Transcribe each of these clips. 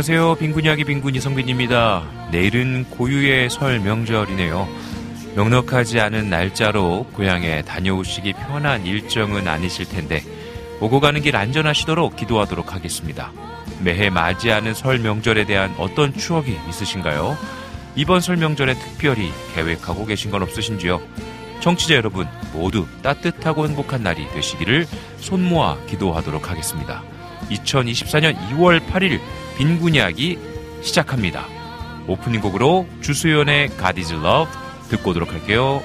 안녕하세요. 빈군 이야기 빈군 이 성빈입니다. 내일은 고유의 설 명절이네요. 넉넉하지 않은 날짜로 고향에 다녀오시기 편한 일정은 아니실 텐데 오고 가는 길 안전하시도록 기도하도록 하겠습니다. 매해 맞이하는 설 명절에 대한 어떤 추억이 있으신가요? 이번 설 명절에 특별히 계획하고 계신 건 없으신지요? 청취자 여러분 모두 따뜻하고 행복한 날이 되시기를 손 모아 기도하도록 하겠습니다. 2024년 2월 8일 빈군 이야기 시작합니다. 오프닝 곡으로 주수연의 God is Love 듣고 오도록 할게요.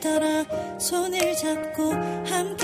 따라 손을 잡고 함께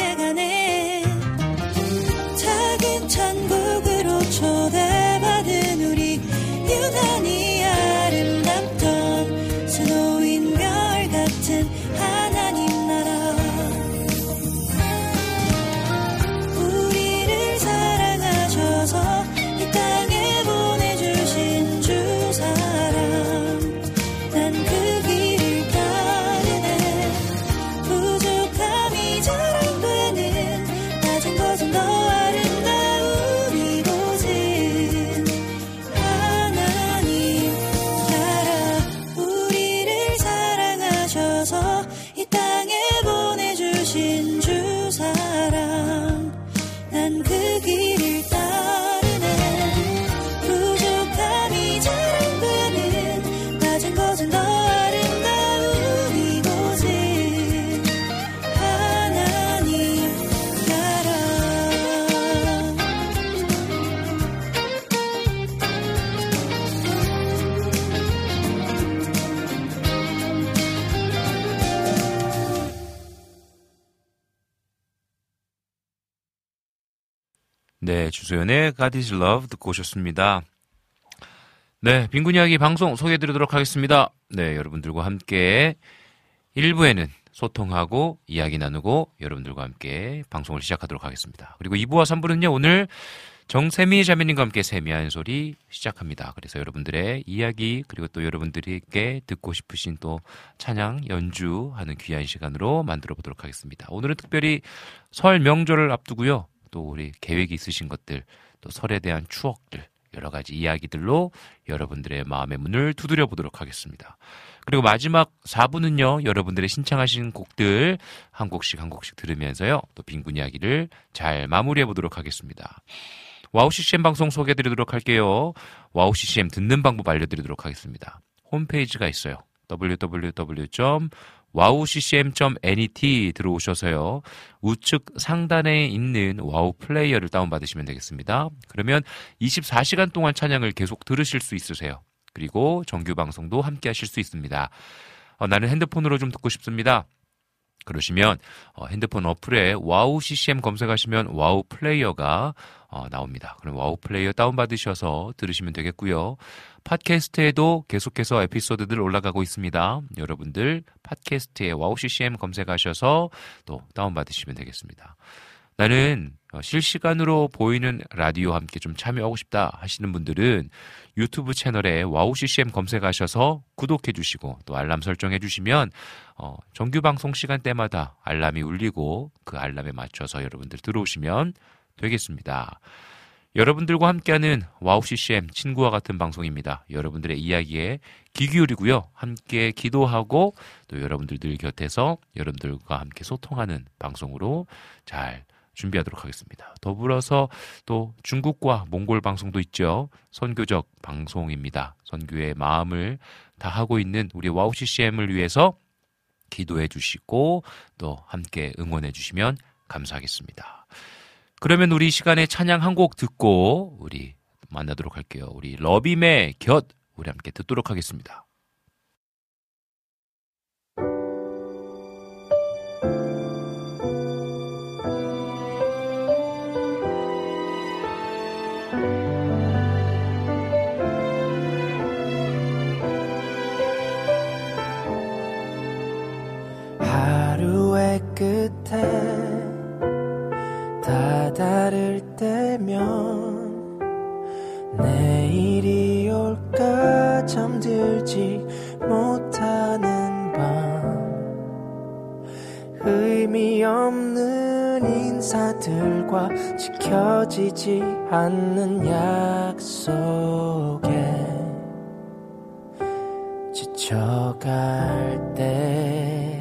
God is Love 듣고 오셨습니다. 네, 빈곤 이야기 방송 소개해드리도록 하겠습니다. 네, 여러분들과 함께 1부에는 소통하고 이야기 나누고 여러분들과 함께 방송을 시작하도록 하겠습니다. 그리고 2부와 3부는요, 오늘 정세미 자매님과 함께 세미한 소리 시작합니다. 그래서 여러분들의 이야기 그리고 또 여러분들에게 듣고 싶으신 또 찬양 연주하는 귀한 시간으로 만들어 보도록 하겠습니다. 오늘은 특별히 설 명절을 앞두고요. 또 우리 계획이 있으신 것들 또 설에 대한 추억들 여러 가지 이야기들로 여러분들의 마음의 문을 두드려 보도록 하겠습니다. 그리고 마지막 4부는요, 여러분들의 신청하신 곡들 한 곡씩 한 곡씩 들으면서요, 또 빈군 이야기를 잘 마무리해 보도록 하겠습니다. WOW CCM 방송 소개해 드리도록 할게요. WOW CCM 듣는 방법 알려드리도록 하겠습니다. 홈페이지가 있어요. www.wowccm.net 들어오셔서요. 우측 상단에 있는 WOW 플레이어를 다운받으시면 되겠습니다. 그러면 24시간 동안 찬양을 계속 들으실 수 있으세요. 그리고 정규 방송도 함께 하실 수 있습니다. 어, 나는 핸드폰으로 좀 듣고 싶습니다. 그러시면 어, 핸드폰 어플에 WOW CCM 검색하시면 WOW 플레이어가 어, 나옵니다. 그럼 WOW 플레이어 다운받으셔서 들으시면 되겠고요. 팟캐스트에도 계속해서 에피소드들 올라가고 있습니다. 여러분들 팟캐스트에 WOW CCM 검색하셔서 또 다운받으시면 되겠습니다. 나는 어, 실시간으로 보이는 라디오와 함께 좀 참여하고 싶다 하시는 분들은 유튜브 채널에 WOW CCM 검색하셔서 구독해 주시고 또 알람 설정해 주시면 어, 정규 방송 시간대마다 알람이 울리고 그 알람에 맞춰서 여러분들 들어오시면 되겠습니다. 여러분들과 함께하는 WOW CCM 친구와 같은 방송입니다. 여러분들의 이야기에 귀 기울이고요. 함께 기도하고 또 여러분들 늘 곁에서 여러분들과 함께 소통하는 방송으로 잘 준비하도록 하겠습니다. 더불어서 또 중국과 몽골 방송도 있죠. 선교적 방송입니다. 선교의 마음을 다 하고 있는 우리 WOW CCM을 위해서 기도해 주시고 또 함께 응원해 주시면 감사하겠습니다. 그러면 우리 시간에 찬양 한 곡 듣고 우리 만나도록 할게요. 우리 러빔의 곁 우리 함께 듣도록 하겠습니다. 끝에 잠들지 못하는 밤. 의미 없는 인사들과 지켜지지 않는 약속에 지쳐갈 때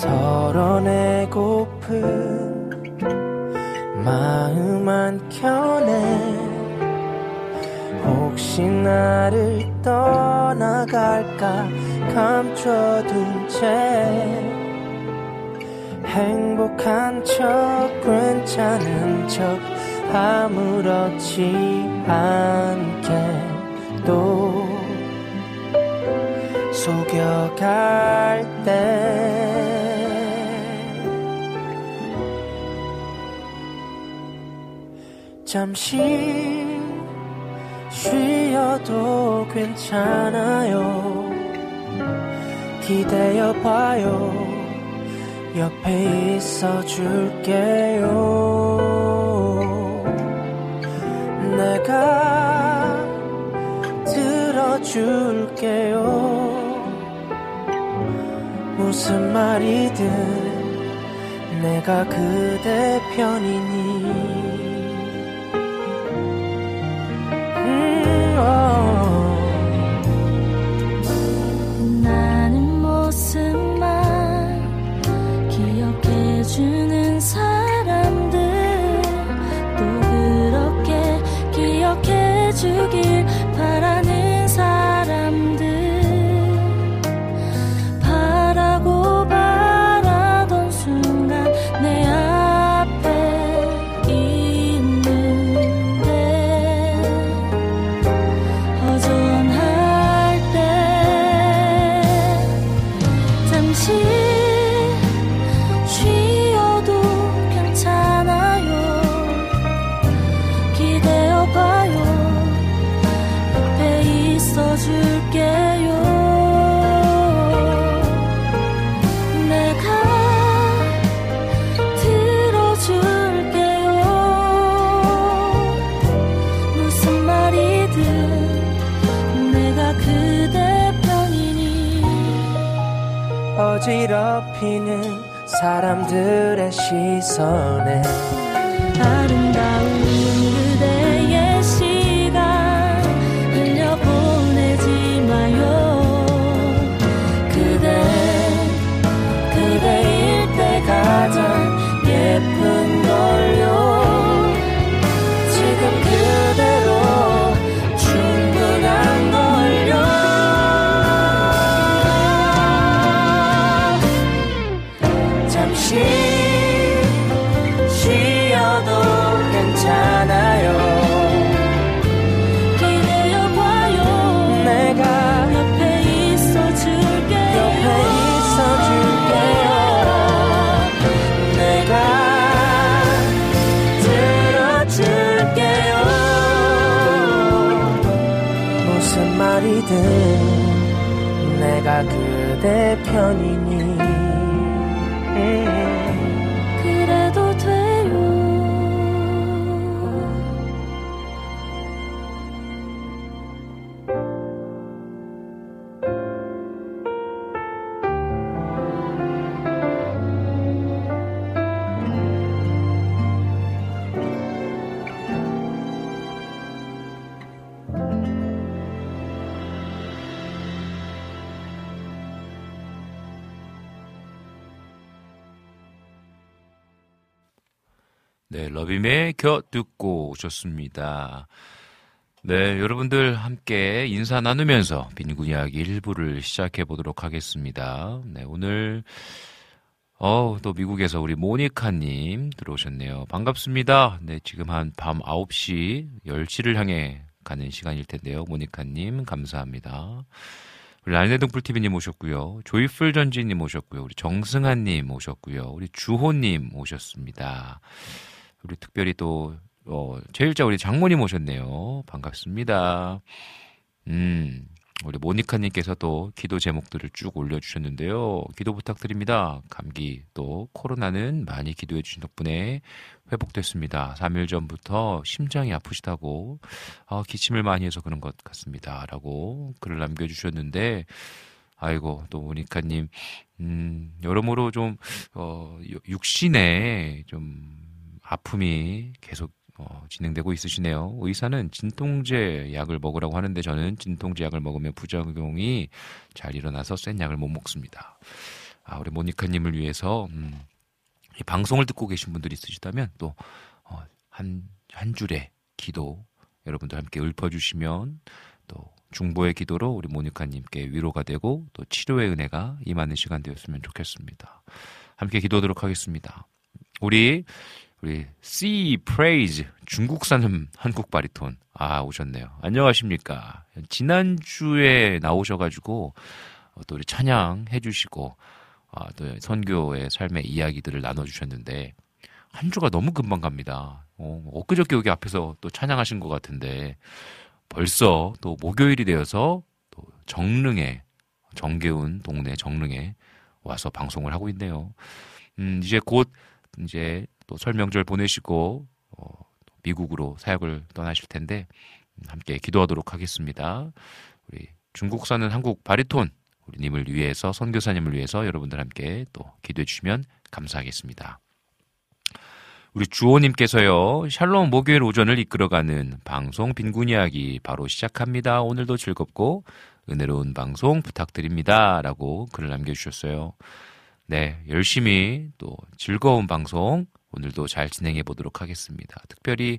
덜어내고픈 마음 한켠에 혹시 나를 떠나갈까 감춰둔 채 행복한 척 괜찮은 척 아무렇지 않게 또 속여갈 때. 잠시 쉬어도 괜찮아요. 기대어 봐요. 옆에 있어 줄게요. 내가 들어줄게요. 무슨 말이든 내가 그대 편이니 어지럽히는 사람들의 시선에 그 겨 듣고 오셨습니다. 네, 여러분들 함께 인사 나누면서 빈군 이야기 일부를 시작해 보도록 하겠습니다. 네, 오늘 어, 또 미국에서 우리 모니카 님 들어오셨네요. 반갑습니다. 네, 지금 한 밤 9시, 10시를 향해 가는 시간일 텐데요. 모니카 님, 감사합니다. 우리 라이네등불TV님 오셨고요. 조이풀 전지님 오셨고요. 우리 정승환님 오셨고요. 우리 주호님 오셨습니다. 우리 특별히 또, 어, 제일자 우리 장모님 오셨네요. 반갑습니다. 음, 우리 모니카님께서 또 기도 제목들을 쭉 올려주셨는데요. 기도 부탁드립니다. 감기 또 코로나는 많이 기도해 주신 덕분에 회복됐습니다. 3일 전부터 심장이 아프시다고 아, 기침을 많이 해서 그런 것 같습니다. 라고 글을 남겨주셨는데 아이고 또 모니카님 음, 여러모로 좀 어, 육신에 좀 아픔이 계속 어, 진행되고 있으시네요. 의사는 진통제 약을 먹으라고 하는데 저는 진통제 약을 먹으면 부작용이 잘 일어나서 센 약을 못 먹습니다. 아, 우리 모니카님을 위해서 음, 이 방송을 듣고 계신 분들이 있으시다면 또 어, 한, 한 줄의 기도 여러분들 함께 읊어주시면 또 중보의 기도로 우리 모니카님께 위로가 되고 또 치료의 은혜가 임하는 시간 되었으면 좋겠습니다. 함께 기도하도록 하겠습니다. 우리 우리 C Praise 중국산 한국 바리톤 아 오셨네요. 안녕하십니까? 지난주에 나오셔 가지고 어, 또 우리 찬양 해 주시고 아, 또 선교의 삶의 이야기들을 나눠 주셨는데 한 주가 너무 금방 갑니다. 어, 엊그저께 여기 앞에서 또 찬양하신 것 같은데 벌써 또 목요일이 되어서 또 정릉에 정계운 동네 정릉에 와서 방송을 하고 있네요. 음, 이제 곧 이제 또 설명절 보내시고 어, 미국으로 사역을 떠나실 텐데 음, 함께 기도하도록 하겠습니다. 우리 중국 사는 한국 바리톤 우리님을 위해서 선교사님을 위해서 여러분들 함께 또 기도해 주시면 감사하겠습니다. 우리 주호님께서요, 샬롬 목요일 오전을 이끌어가는 방송 빈군 이야기 바로 시작합니다. 오늘도 즐겁고 은혜로운 방송 부탁드립니다. 라고 글을 남겨주셨어요. 네, 열심히 또 즐거운 방송 오늘도 잘 진행해 보도록 하겠습니다. 특별히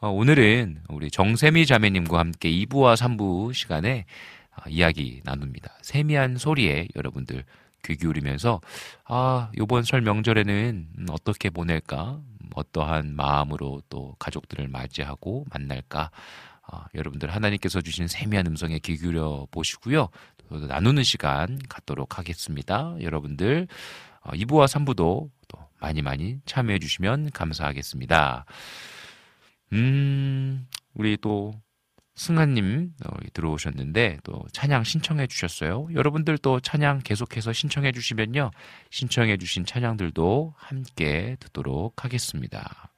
어, 오늘은 우리 정세미 자매님과 함께 2부와 3부 시간에 아, 이야기 나눕니다. 세미한 소리에 여러분들 귀 기울이면서 아 요번 설 명절에는 음, 어떻게 보낼까 어떠한 마음으로 또 가족들을 맞이하고 만날까 아, 여러분들 하나님께서 주신 세미한 음성에 귀 기울여 보시고요 또 나누는 시간 갖도록 하겠습니다 여러분들 어, 2부와 3부도 또 많이 많이 참여해 주시면 감사하겠습니다 음 우리 또 승하님 어, 들어오셨는데 또 찬양 신청해 주셨어요. 여러분들 또 찬양 계속해서 신청해 주시면요. 신청해 주신 찬양들도 함께 듣도록 하겠습니다.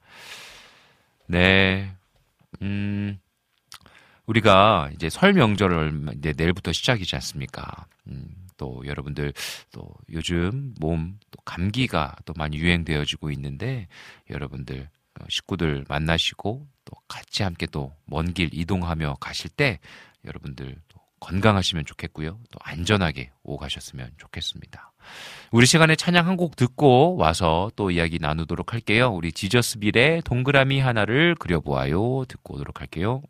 네. 음, 우리가 이제 설 명절을 내일부터 시작이지 않습니까? 음, 또 여러분들 또 요즘 몸 또 감기가 또 많이 유행되어지고 있는데 여러분들 어, 식구들 만나시고 또 같이 함께 또 먼 길 이동하며 가실 때 여러분들 또 건강하시면 좋겠고요. 또 안전하게 오가셨으면 좋겠습니다. 우리 시간에 찬양 한 곡 듣고 와서 또 이야기 나누도록 할게요. 우리 지저스빌의 동그라미 하나를 그려보아요. 듣고 오도록 할게요.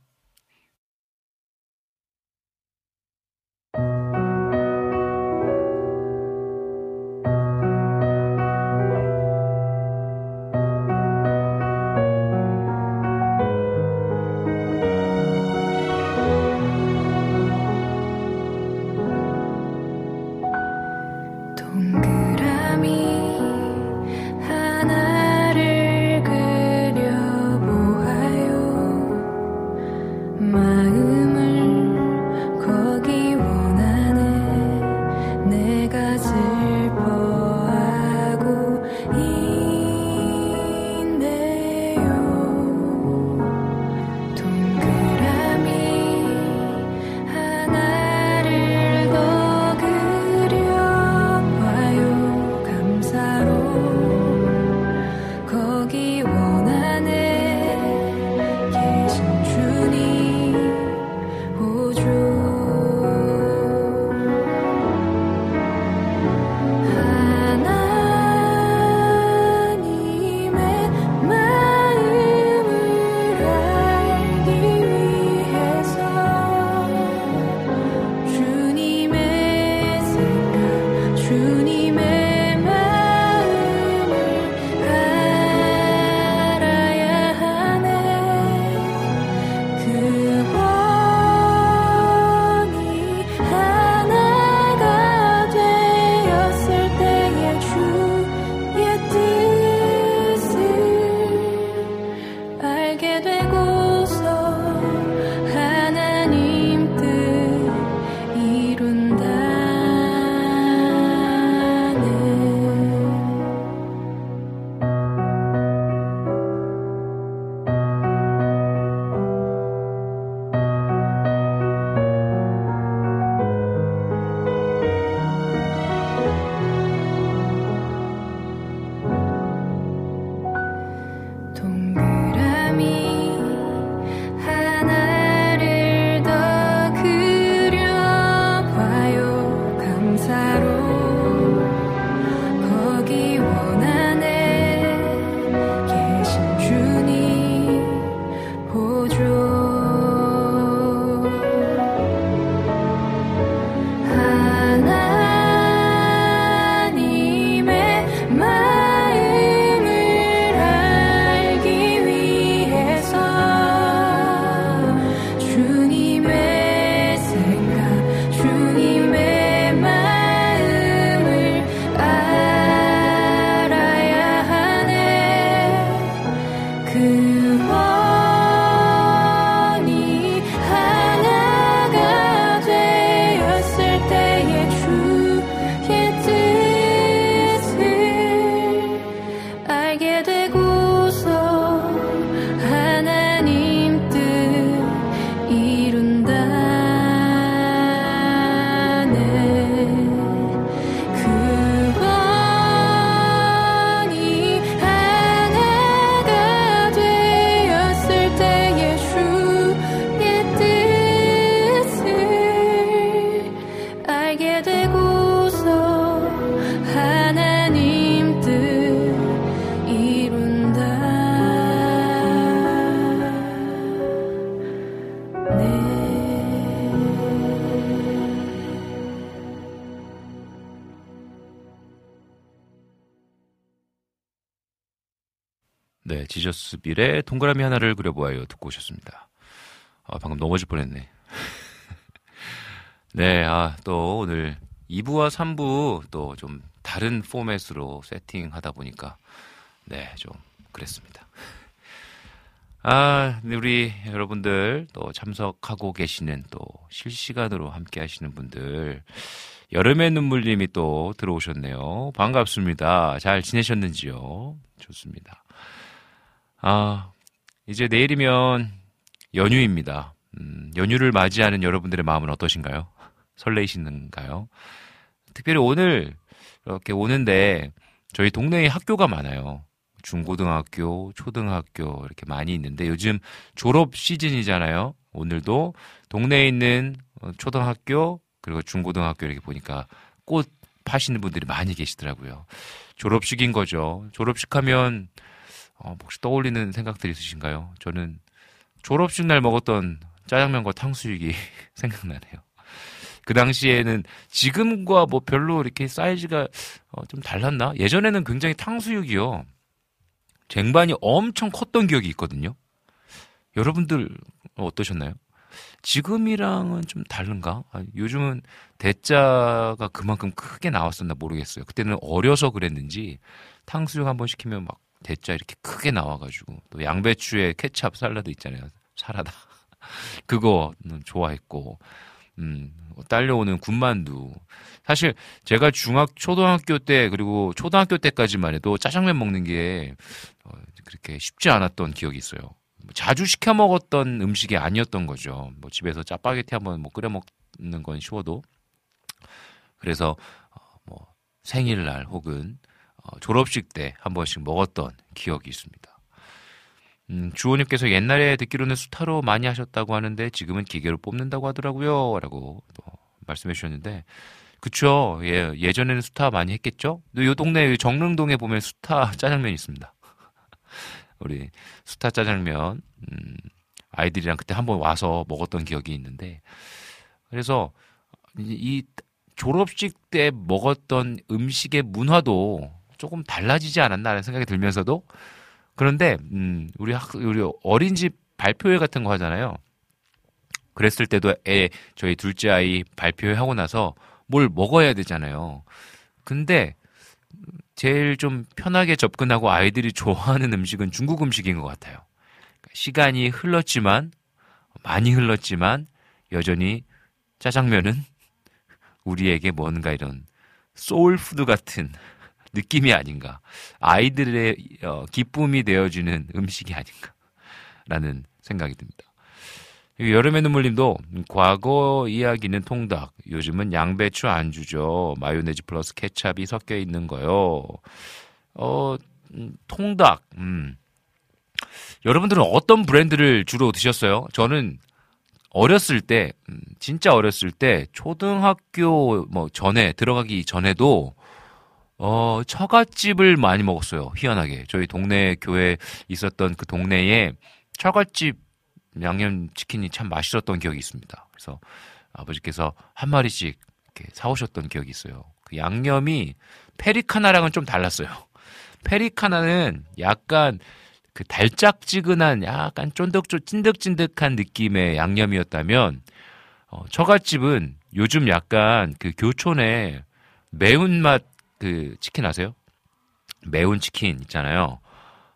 빌의 동그라미 하나를 그려보아요. 듣고 오셨습니다. 아, 방금 넘어질 뻔했네. 네, 아, 또 오늘 2부와 3부 또 좀 다른 포맷으로 세팅하다 보니까 네, 좀 그랬습니다. 아, 네, 우리 여러분들 또 참석하고 계시는 또 실시간으로 함께 하시는 분들 여름의 눈물님이 또 들어오셨네요. 반갑습니다. 잘 지내셨는지요? 좋습니다. 아, 이제 내일이면 연휴입니다. 음, 연휴를 맞이하는 여러분들의 마음은 어떠신가요? 설레이시는가요? 특별히 오늘 이렇게 오는데 저희 동네에 학교가 많아요. 중고등학교, 초등학교 이렇게 많이 있는데 요즘 졸업 시즌이잖아요. 오늘도 동네에 있는 어, 초등학교 그리고 중고등학교 이렇게 보니까 꽃 파시는 분들이 많이 계시더라고요. 졸업식인 거죠. 졸업식 하면 어, 혹시 떠올리는 생각들이 있으신가요? 저는 졸업식 날 먹었던 짜장면과 탕수육이 생각나네요. 그 당시에는 지금과 뭐 별로 이렇게 사이즈가 어, 좀 달랐나? 예전에는 굉장히 탕수육이요. 쟁반이 엄청 컸던 기억이 있거든요. 여러분들 어떠셨나요? 지금이랑은 좀 다른가? 아, 요즘은 대자가 그만큼 크게 나왔었나 모르겠어요. 그때는 어려서 그랬는지 탕수육 한번 시키면 막 대자 이렇게 크게 나와가지고 또 양배추에 케찹 샐러드 있잖아요. 사라다. 그거는 좋아했고 음, 딸려오는 군만두. 사실 제가 중학 초등학교 때 그리고 초등학교 때까지만 해도 짜장면 먹는 게 어, 그렇게 쉽지 않았던 기억이 있어요. 자주 시켜 먹었던 음식이 아니었던 거죠. 뭐 집에서 짜파게티 한번 뭐 끓여 먹는 건 쉬워도 그래서 어, 뭐 생일날 혹은 어, 졸업식 때 한 번씩 먹었던 기억이 있습니다. 음, 주호님께서 옛날에 듣기로는 수타로 많이 하셨다고 하는데 지금은 기계로 뽑는다고 하더라고요. 라고 또 말씀해 주셨는데 그쵸. 예, 예전에는 수타 많이 했겠죠? 요 동네 정릉동에 보면 수타 짜장면 있습니다. 우리 수타 짜장면, 음, 아이들이랑 그때 한번 와서 먹었던 기억이 있는데 그래서 이, 이 졸업식 때 먹었던 음식의 문화도 조금 달라지지 않았나라는 생각이 들면서도 그런데 음, 우리 학 우리 어린이집 발표회 같은 거 하잖아요. 그랬을 때도 애 저희 둘째 아이 발표회 하고 나서 뭘 먹어야 되잖아요. 근데 제일 좀 편하게 접근하고 아이들이 좋아하는 음식은 중국 음식인 것 같아요. 시간이 흘렀지만 많이 흘렀지만 여전히 짜장면은 우리에게 뭔가 이런 soul food 같은 느낌이 아닌가. 아이들의 어, 기쁨이 되어주는 음식이 아닌가라는 생각이 듭니다. 여름의 눈물님도 과거 이야기는 통닭, 요즘은 양배추 안주죠. 마요네즈 플러스 케찹이 섞여 있는 거요. 어, 음, 통닭. 음. 여러분들은 어떤 브랜드를 주로 드셨어요? 저는 어렸을 때, 음, 진짜 어렸을 때 초등학교 뭐 전에 들어가기 전에도 어, 처갓집을 많이 먹었어요. 희한하게. 저희 동네 교회 있었던 그 동네에 처갓집 양념치킨이 참 맛있었던 기억이 있습니다. 그래서 아버지께서 한 마리씩 이렇게 사오셨던 기억이 있어요. 그 양념이 페리카나랑은 좀 달랐어요. 페리카나는 약간 그 달짝지근한 약간 쫀득쫀 찐득찐득한 느낌의 양념이었다면 어, 처갓집은 요즘 약간 그 교촌에 매운맛 그 치킨 아세요? 매운 치킨 있잖아요.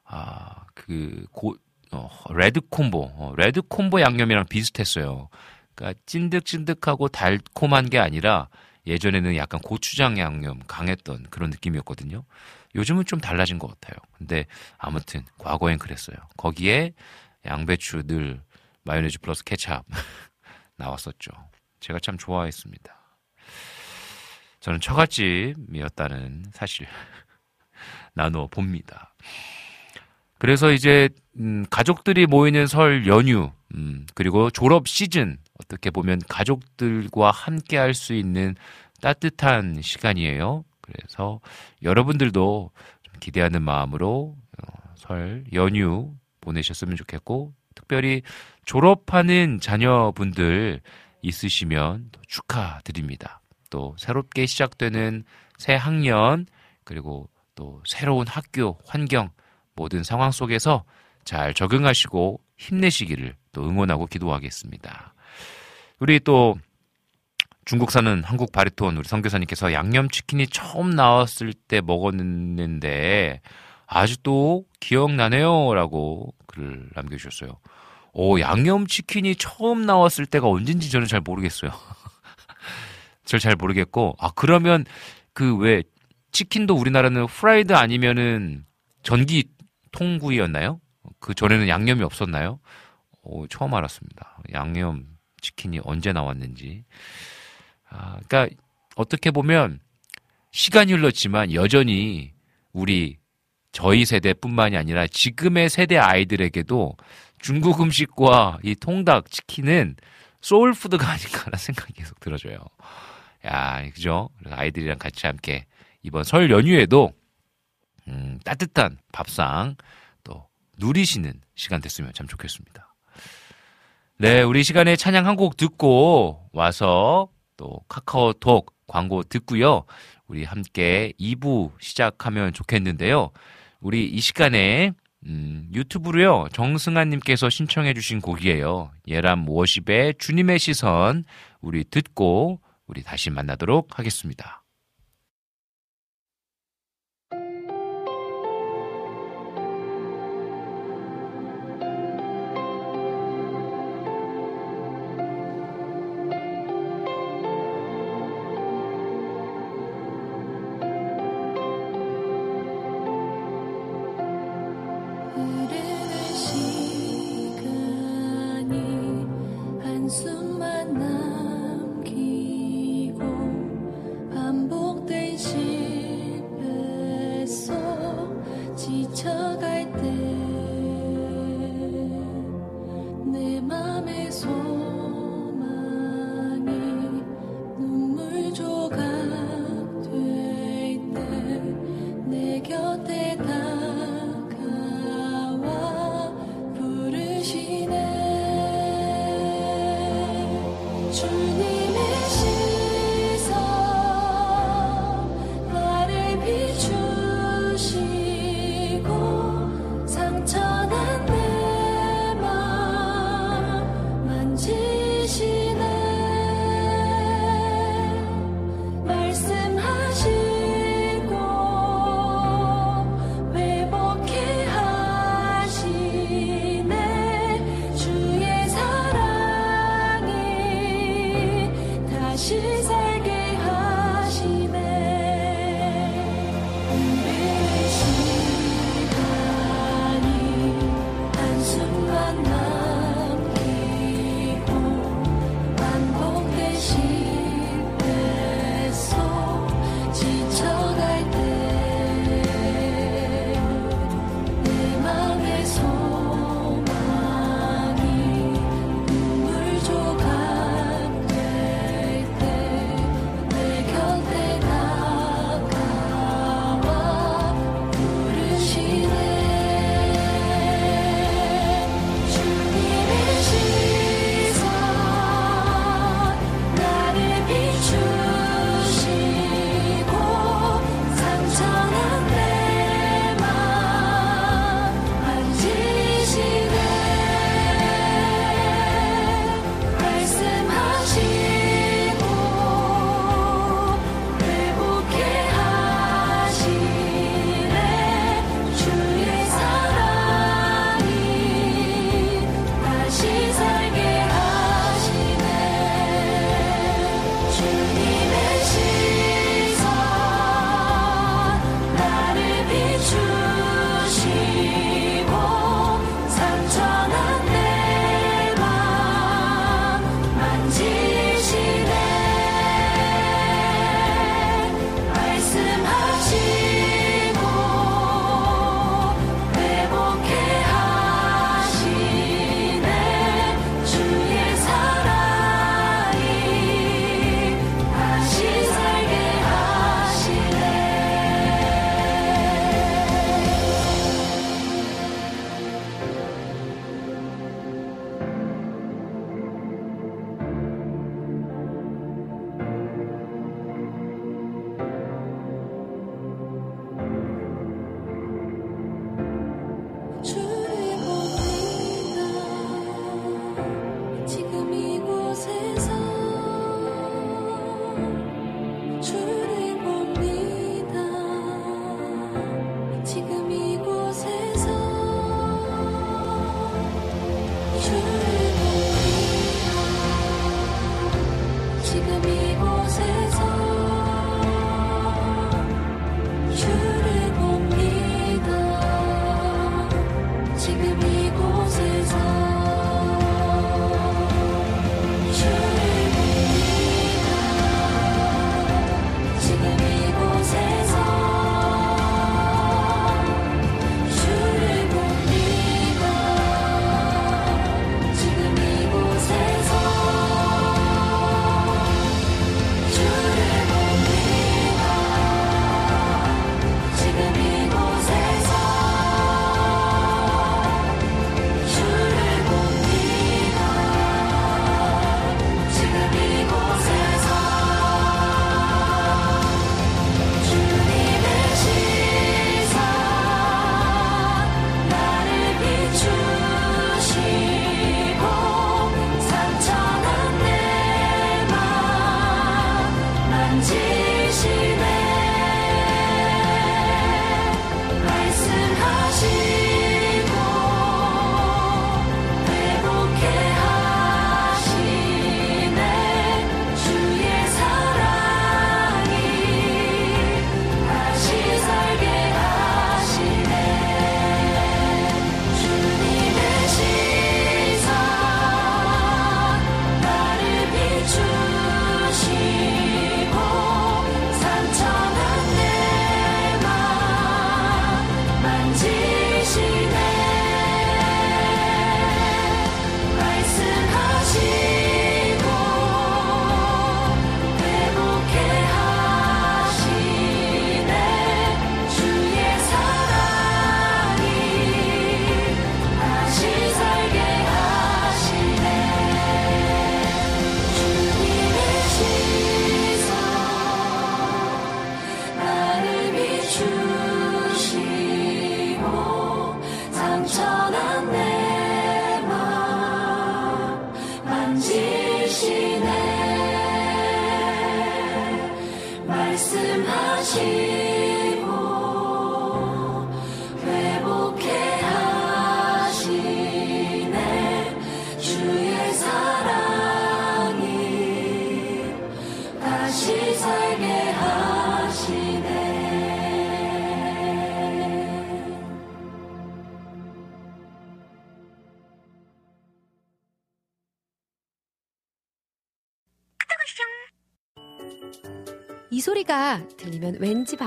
아, 그 고, 어, Red Combo, 어, Red Combo 양념이랑 비슷했어요. 그러니까 찐득찐득하고 달콤한 게 아니라 예전에는 약간 고추장 양념 강했던 그런 느낌이었거든요. 요즘은 좀 달라진 것 같아요. 근데 아무튼 과거엔 그랬어요. 거기에 양배추 늘 마요네즈 플러스 케찹 나왔었죠. 제가 참 좋아했습니다. 저는 처갓집이었다는 사실 나눠 봅니다. 그래서 이제 음, 가족들이 모이는 설 연휴 음, 그리고 졸업 시즌 어떻게 보면 가족들과 함께 할 수 있는 따뜻한 시간이에요. 그래서 여러분들도 기대하는 마음으로 어, 설 연휴 보내셨으면 좋겠고 특별히 졸업하는 자녀분들 있으시면 축하드립니다. 또 새롭게 시작되는 새 학년 그리고 또 새로운 학교 환경 모든 상황 속에서 잘 적응하시고 힘내시기를 또 응원하고 기도하겠습니다. 우리 또 중국 사는 한국 바리톤 우리 선교사님께서 양념치킨이 처음 나왔을 때 먹었는데 아직도 기억나네요 라고 글을 남겨주셨어요. 오, 양념치킨이 처음 나왔을 때가 언젠지 저는 잘 모르겠어요. 절 잘 모르겠고 아 그러면 그 왜 치킨도 우리나라는 프라이드 아니면은 전기 통구이였나요? 그 전에는 양념이 없었나요? 오, 처음 알았습니다. 양념 치킨이 언제 나왔는지. 아, 그러니까 어떻게 보면 시간이 흘렀지만 여전히 우리 저희 세대뿐만이 아니라 지금의 세대 아이들에게도 중국 음식과 이 통닭 치킨은 소울푸드가 아닐까라는 생각이 계속 들어져요. 야, 그죠? 그래서 아이들이랑 같이 함께 이번 설 연휴에도 음, 따뜻한 밥상 또 누리시는 시간 됐으면 참 좋겠습니다. 네, 우리 시간에 찬양 한 곡 듣고 와서 또 카카오톡 광고 듣고요. 우리 함께 2부 시작하면 좋겠는데요. 우리 이 시간에 음, 유튜브로요. 정승아님께서 신청해 주신 곡이에요. 예람 워십의 주님의 시선 우리 듣고 우리 다시 만나도록 하겠습니다.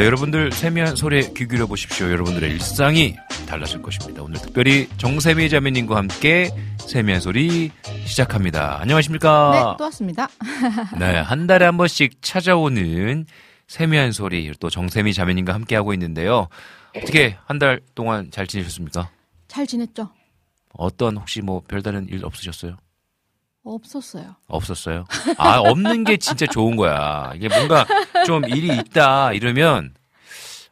네, 여러분들 세미한 소리에 귀 기울여 보십시오. 여러분들의 일상이 달라질 것입니다. 오늘 특별히 정세미 자매님과 함께 세미한 소리 시작합니다. 안녕하십니까? 네, 또 왔습니다. 네, 한 달에 한 번씩 찾아오는 세미한 소리 또 정세미 자매님과 함께 하고 있는데요. 어떻게 한 달 동안 잘 지내셨습니까? 잘 지냈죠? 어떤 혹시 뭐 별다른 일 없으셨어요? 없었어요. 없었어요? 아, 없는 게 진짜 좋은 거야. 이게 뭔가 좀 일이 있다 이러면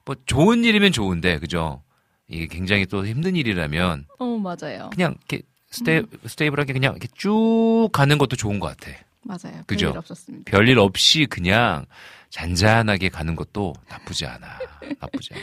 뭐 좋은 일이면 좋은데 그죠? 이게 굉장히 또 힘든 일이라면 어, 맞아요. 그냥 이렇게 스테, 스테이블하게 그냥 이렇게 쭉 가는 것도 좋은 것 같아. 맞아요. 그죠? 별일 없었습니다. 별일 없이 그냥 잔잔하게 가는 것도 나쁘지 않아. 나쁘지 않아.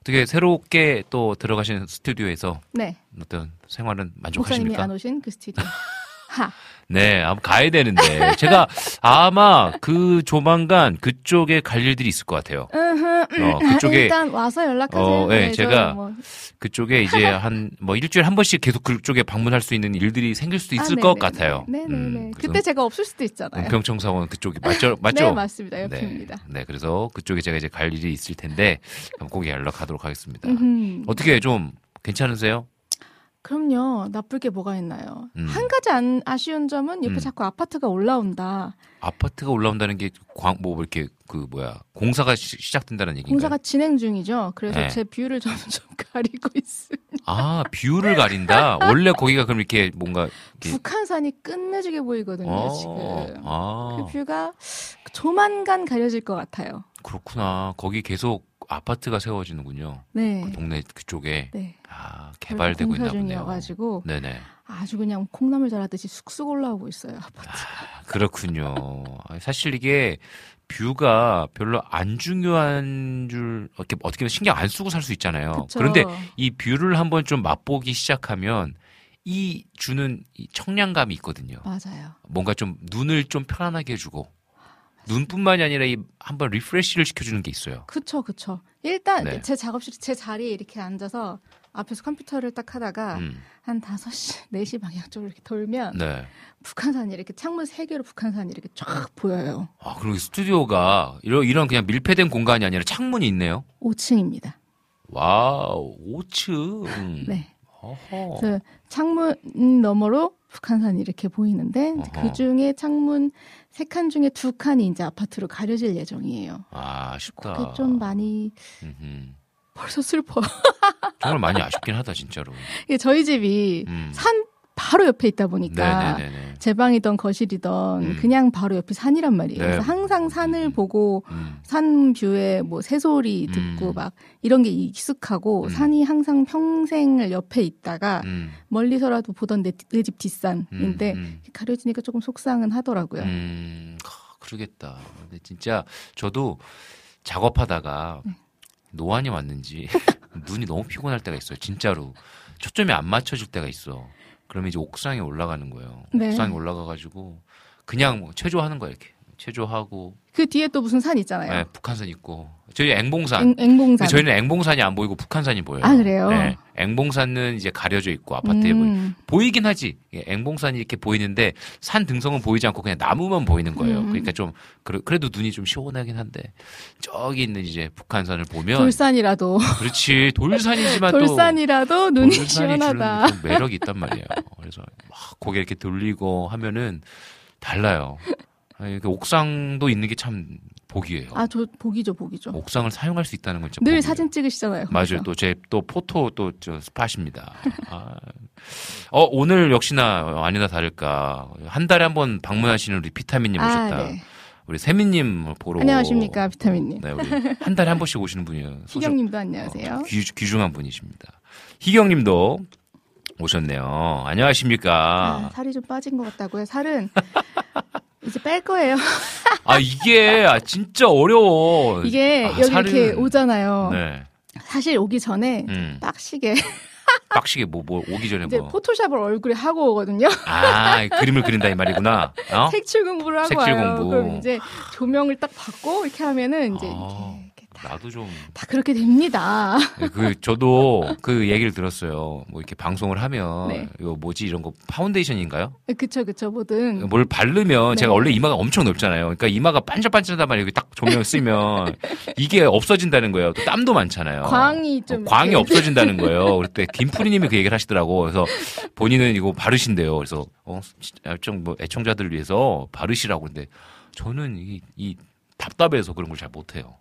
어떻게 새롭게 또 들어가신 스튜디오에서 네. 어떤 생활은 목사님이 만족하십니까? 안 오신 그 스튜디오. 하. 네, 아마 가야 되는데 제가 아마 그 조만간 그쪽에 갈 일들이 있을 것 같아요. 어, 그쪽에 일단 와서 연락하세요. 어, 네, 저 제가 뭐- 그쪽에 이제 한 뭐 일주일에 한 번씩 계속 그쪽에 방문할 수 있는 일들이 생길 수도 있을 아, 것 네네네. 같아요. 네 네네. 음, 그래서 그때 제가 없을 수도 있잖아요. 은평청사원 그쪽이 맞죠? 맞죠? 네, 맞습니다. 옆입니다. 네, 네, 그래서 그쪽에 제가 이제 갈 일이 있을 텐데 꼭 연락하도록 하겠습니다. 음흠. 어떻게 좀 괜찮으세요? 그럼요. 나쁠 게 뭐가 있나요? 음. 한 가지 안, 아쉬운 점은 옆에 음. 자꾸 아파트가 올라온다. 아파트가 올라온다는 게 광 뭐 이렇게 그 뭐야 공사가 시, 시작된다는 얘기인가요? 공사가 진행 중이죠. 그래서 네. 제 view를 점점 가리고 있어요. 아 view를 가린다. 원래 거기가 그럼 이렇게 뭔가 이렇게 북한산이 끝내주게 보이거든요, 어, 지금. 아 그 view가 조만간 가려질 것 같아요. 그렇구나. 거기 계속 아파트가 세워지는군요. 네. 그 동네 그쪽에 네. 아 개발되고 있나 보네요. 중이어가지고 네네. 아주 그냥 콩나물 자라듯이 쑥쑥 올라오고 있어요. 아파트. 그렇군요. 사실 이게 view가 별로 안 중요한 줄 어떻게 어떻게 보면 신경 안 쓰고 살 수 있잖아요. 그쵸? 그런데 이 view를 한번 좀 맛보기 시작하면 이 주는 이 청량감이 있거든요. 맞아요. 뭔가 좀 눈을 좀 편안하게 해주고 눈뿐만이 아니라 이 한번 refresh를 시켜주는 게 있어요. 그쵸, 그쵸. 일단 네. 제 작업실 제 자리에 이렇게 앉아서 앞에서 컴퓨터를 딱 하다가 음, 한 5시, 4시 방향 쪽으로 이렇게 돌면 네. 북한산이 이렇게 창문 3개로 북한산이 이렇게 쫙 보여요. 아 그리고 스튜디오가 이런 이런 그냥 밀폐된 공간이 아니라 창문이 있네요. 5층입니다. wow 5층. 네. 창문 너머로 북한산이 이렇게 보이는데. 그 중에 창문 세 칸 중에 두 칸이 이제 아파트로 가려질 예정이에요. 아 아쉽다. 그게 좀 많이 음흠. 벌써 슬퍼. 정말 많이 아쉽긴 하다 진짜로. 이게 저희 집이 음. 산 바로 옆에 있다 보니까 네네네네. 제 방이던 거실이던 음. 그냥 바로 옆이 산이란 말이에요. 네. 그래서 항상 산을 보고 음. 산 view에 뭐 새소리 듣고 음. 막 이런 게 익숙하고 음. 산이 항상 평생을 옆에 있다가 음. 멀리서라도 보던 내 집 뒷산인데 음. 가려지니까 조금 속상은 하더라고요. 음, 하, 그러겠다. 근데 진짜 저도 작업하다가 네. 노안이 왔는지 눈이 너무 피곤할 때가 있어요. 진짜로 초점이 안 맞춰질 때가 있어. 그러면 이제 옥상에 올라가는 거예요. 네. 옥상에 올라가가지고 그냥 뭐 체조하는 거야 이렇게 체조하고 그 뒤에 또 무슨 산 있잖아요. 네, 북한산 있고 저희 앵봉산. 앵. 근데 저희는 앵봉산이 안 보이고 북한산이 보여요. 아, 그래요? 네, 앵봉산은 이제 가려져 있고 아파트에 보이 음. 보이긴 하지. 예, 앵봉산이 이렇게 보이는데 산 등성은 보이지 않고 그냥 나무만 보이는 거예요. 음. 그러니까 좀 그래, 도 눈이 좀 시원하긴 한데 저기 있는 이제 북한산을 보면 돌산이라도 그렇지 돌산이지만 또 돌산이라도 눈이 시원하다. 그 매력이 있단 말이에요. 그래서 막 고개 이렇게 돌리고 하면은 달라요. 아니, 그 옥상도 있는 게 참 복이에요. 아, 저 복이죠, 복이죠. 옥상을 사용할 수 있다는 건 진짜 늘 복이에요. 사진 찍으시잖아요. 맞아요. 또제또 포토 또 저 스팟입니다. 아. 어 오늘 역시나 아니나 다를까 한 달에 한 번 방문하시는 우리 비타민님 오셨다. 아, 네. 우리 세민님 보러. 안녕하십니까, 비타민님. 네, 우리 한 달에 한 번씩 오시는 분이에요. 희경님도 어, 안녕하세요. 귀, 귀중한 분이십니다. 희경님도 오셨네요. 안녕하십니까. 아, 살이 좀 빠진 것 같다고요. 살은 이제 뺄 거예요. 아 이게 아, 진짜 어려워. 이게 아, 여기 이렇게 살은- 오잖아요. 네. 사실 오기 전에 음. 빡시게 빡시게 뭐, 뭐 오기 전에 이제 뭐. Photoshop을 얼굴에 하고 오거든요. 아 그림을 그린다 이 말이구나. 어? 색칠 공부를 하고 색칠 와요. 공부. 그럼 이제 조명을 딱 받고 이렇게 하면은 이제 아. 이렇게, 이렇게 다, 나도 좀. 다 그렇게 됩니다. 그 저도 그 얘기를 들었어요. 뭐 이렇게 방송을 하면 네. 이거 뭐지 이런 거 파운데이션인가요? 그쵸 그쵸 뭐든 뭘 바르면 네. 제가 원래 이마가 엄청 넓잖아요. 그러니까 이마가 반짝반짝하단 말이에요. 딱 조명 쓰면 이게 없어진다는 거예요. 또 땀도 많잖아요. 광이 좀 어, 광이 없어진다는 거예요. 그때 김프리님이 그 얘기를 하시더라고. 그래서 본인은 이거 바르신대요. 그래서 어, 좀뭐 애청자들을 위해서 바르시라고. 근데 저는 이, 이 답답해서 그런 걸 잘 못해요.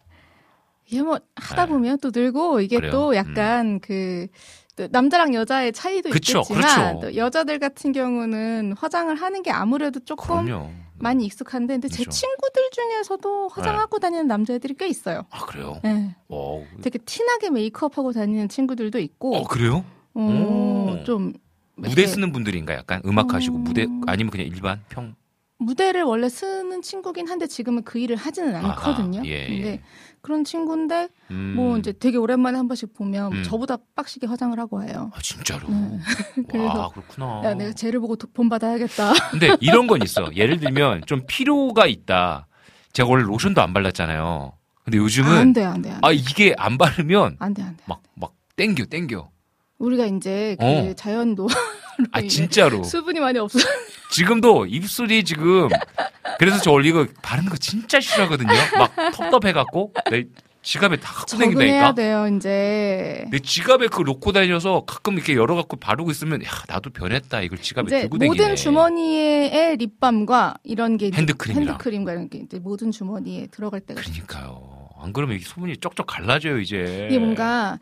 이게 뭐 하다 네. 보면 또 늘고 이게 그래요? 또 약간 그. 또 남자랑 여자의 차이도 그쵸, 있겠지만 그렇죠. 또 여자들 같은 경우는 화장을 하는 게 아무래도 조금 그럼요. 많이 익숙한데 근데 제 그렇죠. 친구들 중에서도 화장하고 다니는 남자애들이 꽤 있어요. 아 그래요? 네. 어, 되게 티나게 메이크업하고 다니는 친구들도 있고 어 그래요? 어, 오. 좀 무대 쓰는 분들인가 약간 음악 하시고 음. 무대 아니면 그냥 일반 평 무대를 원래 쓰는 친구긴 한데 지금은 그 일을 하지는 않거든요. 아하, 예, 예. 근데 그런 친구인데 음. 뭐 이제 되게 오랜만에 한 번씩 보면 음. 저보다 빡시게 화장을 하고 와요. 아 진짜로 네. 그래서 와 그렇구나 야, 내가 쟤를 보고 돈 받아야겠다. 근데 이런 건 있어 예를 들면 좀 피로가 있다 제가 원래 로션도 안 발랐잖아요 근데 안 요즘은 돼, 안 돼, 안 돼. 아 이게 안 바르면 안 돼, 안 돼. 막막 땡겨 땡겨 우리가 이제 그 어. 자연도 아 진짜로 수분이 많이 없어. 지금도 입술이 지금 그래서 저 원래 이거 바르는 거 진짜 싫어하거든요 막 텁텁해갖고 내 지갑에 다 갖고 다닌다니까 돼요, 이제. 내 지갑에 그 놓고 다녀서 가끔 이렇게 열어갖고 바르고 있으면 야 나도 변했다 이걸 지갑에 들고 다니네 모든 주머니에 립밤과 이런 게 이제 핸드크림이랑. 핸드크림과 이런 게 이제 모든 주머니에 들어갈 때가. 그러니까요 안 그러면 이게 소문이 쪽쪽 갈라져요 이제 이게 뭔가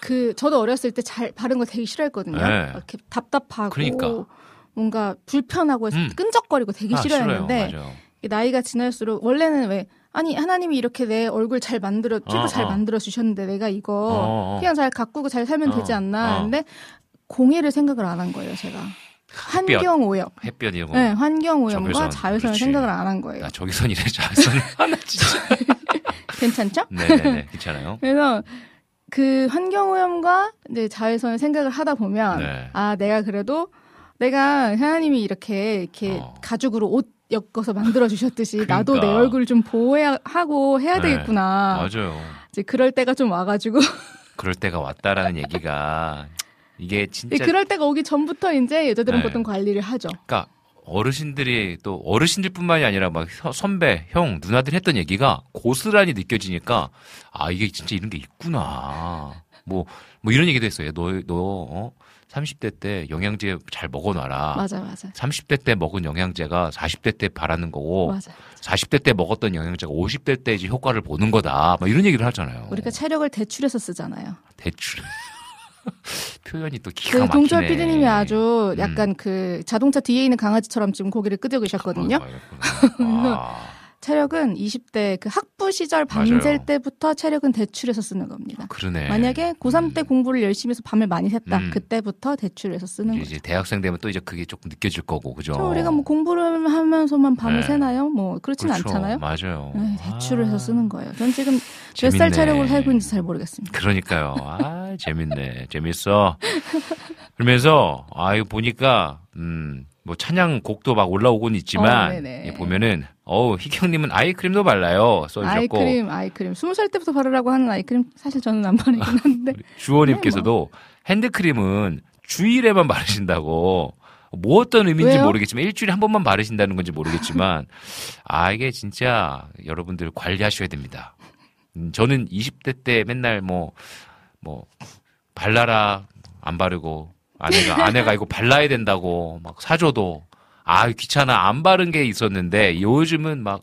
그 저도 어렸을 때 잘 바른 거 되게 싫어했거든요. 네. 이렇게 답답하고 그러니까. 뭔가 불편하고 해서 음. 끈적거리고 되게 아, 싫어했는데 나이가 지날수록 원래는 왜 아니 하나님이 이렇게 내 얼굴 잘 만들어 피부 어, 잘 어. 만들어 주셨는데 내가 이거 어, 어. 그냥 잘 가꾸고 잘 살면 어, 되지 않나 어. 근데 공해를 생각을 안 한 거예요 제가. 환경 오염 햇볕 이런 거. 네, 환경 오염과. 자외선을. 생각을 안 한 거예요 나 저기선이래 자외선 하나 진짜. 괜찮죠? 네네네 괜찮아요. 그래서 그 환경 오염과 이제 자외선을 생각을 하다 보면 네. 아 내가 그래도 내가 하나님이 이렇게 이렇게 어. 가죽으로 옷 엮어서 만들어 주셨듯이 나도 내 그러니까. 얼굴 좀 보호해야 하고 해야 네. 되겠구나. 맞아요. 이제 그럴 때가 좀 와가지고 그럴 때가 왔다라는 얘기가 이게 진짜 그럴 때가 오기 전부터 이제 여자들은 네. 보통 관리를 하죠. 그러니까 어르신들이 또 어르신들뿐만이 아니라 막 서- 선배, 형, 누나들 했던 얘기가 고스란히 느껴지니까 아 이게 진짜 이런 게 있구나. 뭐뭐 이런 얘기도 했어요. 너너 어? 30대 때 영양제 잘 먹어놔라. 맞아 맞아 30대 때 먹은 영양제가 40대 때 바라는 거고 맞아. 40대 때 먹었던 영양제가 50대 때 이제 효과를 보는 거다. 막 이런 얘기를 하잖아요. 우리가 체력을 대출해서 쓰잖아요. 대출. 표현이 또 기가 그 막히네. 동철 PD님이 아주 음. 약간 그 자동차 뒤에 있는 강아지처럼 지금 고개를 끄덕이셨거든요. 아, 체력은 20대 그 학부 시절 밤샐. 때부터 체력은 대출해서 쓰는 겁니다. 그러네. 만약에 고3 때 음. 공부를 열심히 해서 밤을 많이 샜다. 음. 그때부터 대출해서 쓰는 이제, 거죠. 이제 대학생 되면 또 이제 그게 조금 느껴질 거고, 그죠? 저 우리가 뭐 공부를 하면서만 밤을 네. 새나요? 뭐 그렇진 그렇죠. 않잖아요. 맞아요. 네, 대출을 해서 아, 쓰는 거예요. 전 지금 몇. 살 체력으로 살고 있는지 잘 모르겠습니다. 그러니까요. 아, 재밌네. 재밌어. 그러면서, 아, 이거 보니까, 음, 뭐 찬양 곡도 막 올라오곤 어, 있지만, 네네. 예, 보면은, 어우, 희경님은 아이크림도 발라요. 써주셨고. 아이크림, 아이크림. 스무 살 때부터 바르라고 하는 아이크림 사실 저는 안 바르긴 한데. 우리 주호님께서도 핸드크림은 주일에만 바르신다고. 뭐 어떤 의미인지 왜요? 모르겠지만 일주일에 한 번만 바르신다는 건지 모르겠지만 아 이게 진짜 여러분들 관리하셔야 됩니다. 음, 저는 20대 때 맨날 뭐뭐 발라라 안 바르고 아내가 아내가 이거 발라야 된다고 막 사줘도 아 귀찮아 안 바른 게 있었는데 요즘은 막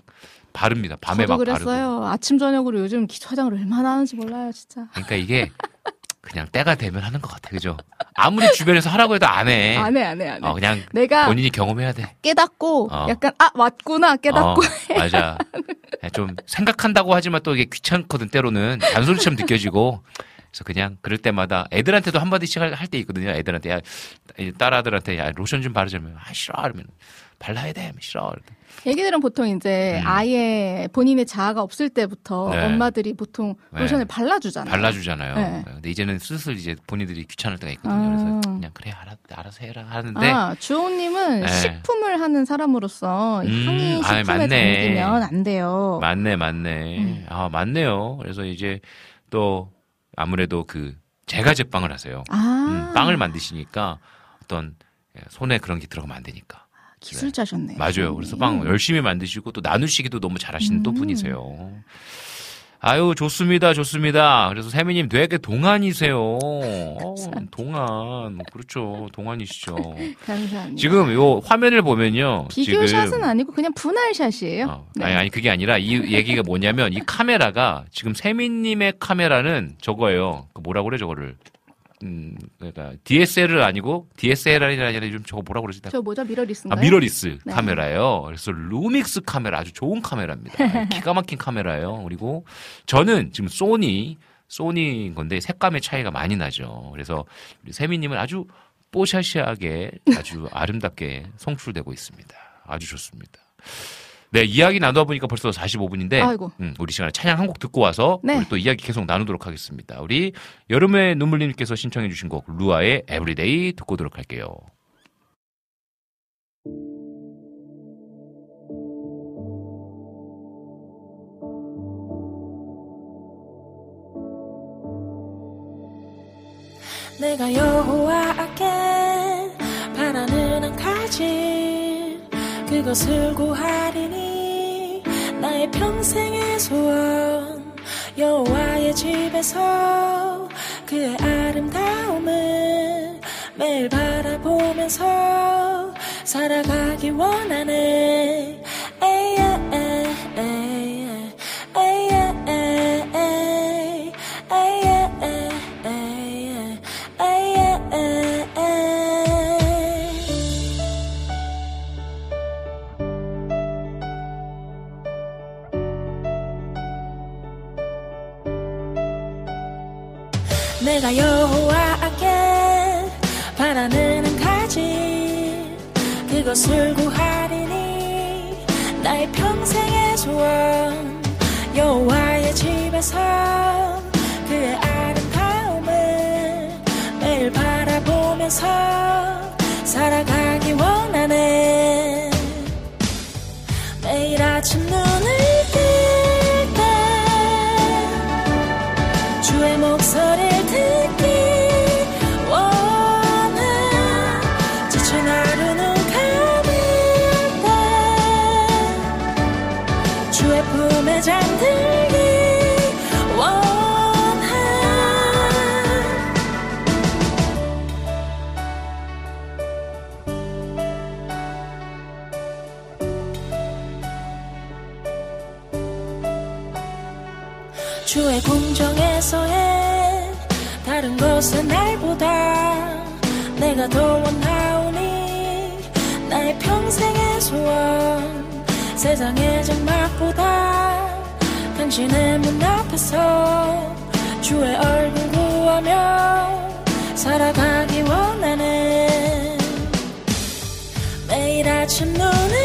바릅니다. 밤에 막 바르고. 그랬어요. 아침 저녁으로 요즘 기초 화장을 얼마나 하는지 몰라요, 진짜. 그러니까 이게 그냥 때가 되면 하는 것 같아, 그죠? 아무리 주변에서 하라고 해도 안 해. 안 해, 안 해, 안 해. 어, 그냥 내가 본인이 경험해야 돼. 깨닫고 어. 약간 아 맞구나 깨닫고 어, 맞아. 좀 생각한다고 하지만 또 이게 귀찮거든, 때로는. 잔소리처럼 느껴지고. 그래서 그냥 그럴 때마다 애들한테도 한마디씩 할 때 있거든요. 애들한테, 야, 이 딸아들한테, 야, 로션 좀 바르자면, 아, 싫어. 이러면, 발라야 돼. 싫어. 애기들은 보통 이제 음. 아예 본인의 자아가 없을 때부터 네. 엄마들이 보통 네. 로션을 발라주잖아요. 발라주잖아요. 네. 근데 이제는 슬슬 이제 본인들이 귀찮을 때가 있거든요. 그래서 아. 그냥, 그래, 알아, 알아서 해라. 하는데. 아, 주호님은 네. 식품을 하는 사람으로서 이 음, 향이 아이, 식품에. 담기면 안 돼요. 맞네, 맞네. 음. 아, 맞네요. 그래서 이제 또 아무래도 그 제가 제빵을 하세요. 아, 음, 빵을 만드시니까 어떤 예, 손에 그런 게 들어가면 안 되니까. 기술자셨네. 맞아요. 그래서 빵 열심히 만드시고 또 나누시기도 너무 잘하시는 또 음. 분이세요. 아유, 좋습니다, 좋습니다. 그래서 세미님 되게 동안이세요. 어, 동안. 그렇죠. 동안이시죠. 감사합니다. 지금 요 화면을 보면요. 비교샷은 아니고 그냥 분할샷이에요. 어, 네. 아니, 아니, 그게 아니라 이 얘기가 뭐냐면 이 카메라가 지금 세미님의 카메라는 저거예요. 그 뭐라고 그래, 저거를. 음, 그러니까 DSLR 아니고 DSLR이 아니라 좀 저거 뭐라고 그러지? 저 뭐죠? 아, mirrorless인가요? mirrorless 네. 카메라예요. 그래서 Lumix 카메라 아주 좋은 카메라입니다. 기가 막힌 카메라예요. 그리고 저는 지금 소니 소니인 건데 색감의 차이가 많이 나죠. 그래서 우리 세미님은 아주 뽀샤시하게 아주 아름답게 송출되고 있습니다. 아주 좋습니다. 네, 이야기 나누다 보니까 벌써 45분인데 아이고. 음, 우리 시간에 찬양 한 곡 듣고 와서 네. 우리 또 이야기 계속 나누도록 하겠습니다. 우리 여름의 눈물님께서 신청해 주신 곡 루아의 Everyday 듣고 오도록 할게요. 내가 여호와께 바라는 한 가지 그것을 구하리니 나의 평생의 소원 여호와의 집에서 그의 아름다움을 매일 바라보면서 살아가기 원하네 것은 날보다 내가 더 원하오니 나의 평생의 소원. 세상의 장막보다 당신의 문 앞에서 주의 얼굴 구하며 살아가기 원하네. 매일 아침 눈을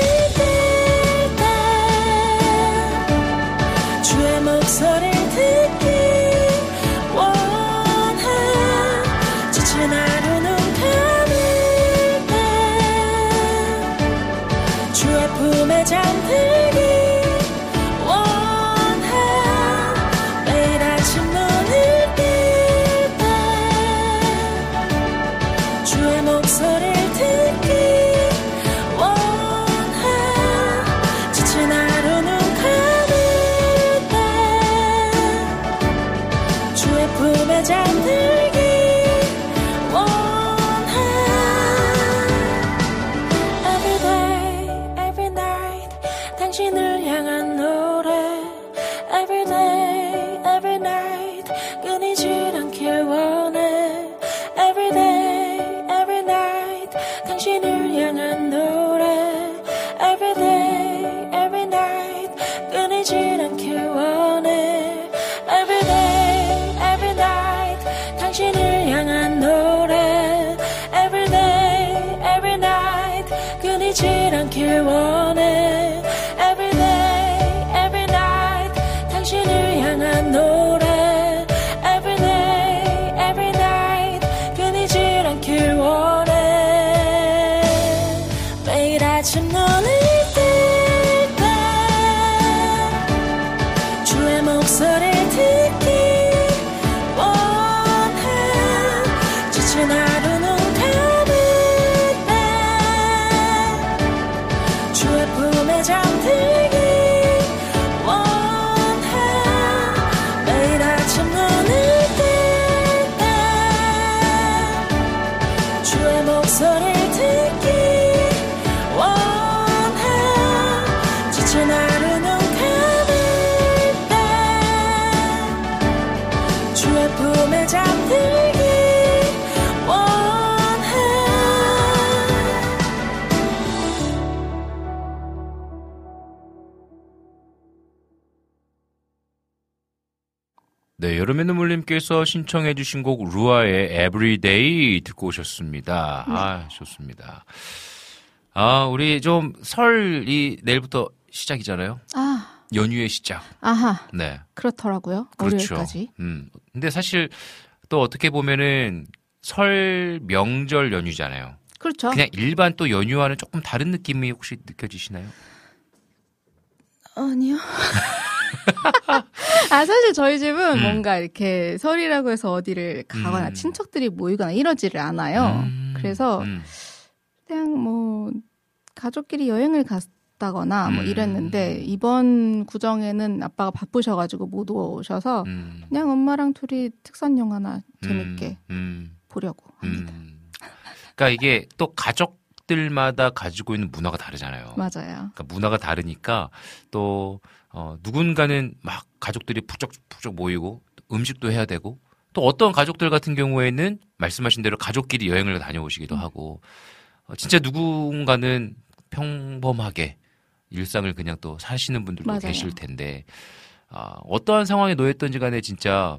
끊이 여름의 눈물님께서 신청해 주신 곡 루아의 Everyday 듣고 오셨습니다. 아, 좋습니다. 아, 우리 좀 설이 내일부터 시작이잖아요. 아, 연휴의 시작. 아하, 네. 그렇더라고요. 그렇죠. 월요일까지. 음. 근데 사실 또 어떻게 보면은 설 명절 연휴잖아요. 그렇죠. 그냥 일반 또 연휴와는 조금 다른 느낌이 혹시 느껴지시나요? 아니요. 아, 사실 저희 집은 음. 뭔가 이렇게 설이라고 해서 어디를 가거나 음. 친척들이 모이거나 이러지를 않아요. 음, 그래서 음, 그냥 뭐 가족끼리 여행을 갔다거나 뭐 음. 이랬는데 이번 구정에는 아빠가 바쁘셔가지고 못 오셔서 음, 그냥 엄마랑 둘이 특선 영화나 재밌게 보려고 합니다. 음. 그러니까 이게 또 가족 들마다 가지고 있는 문화가 다르잖아요. 맞아요. 그러니까 문화가 다르니까 또 어, 누군가는 막 가족들이 부쩍부쩍 모이고 또 음식도 해야 되고 또 어떤 가족들 같은 경우에는 말씀하신 대로 가족끼리 여행을 다녀오시기도 하고 어, 진짜 누군가는 평범하게 일상을 그냥 또 사시는 분들도 맞아요. 계실 텐데 아, 어떠한 상황에 놓였던지 간에 진짜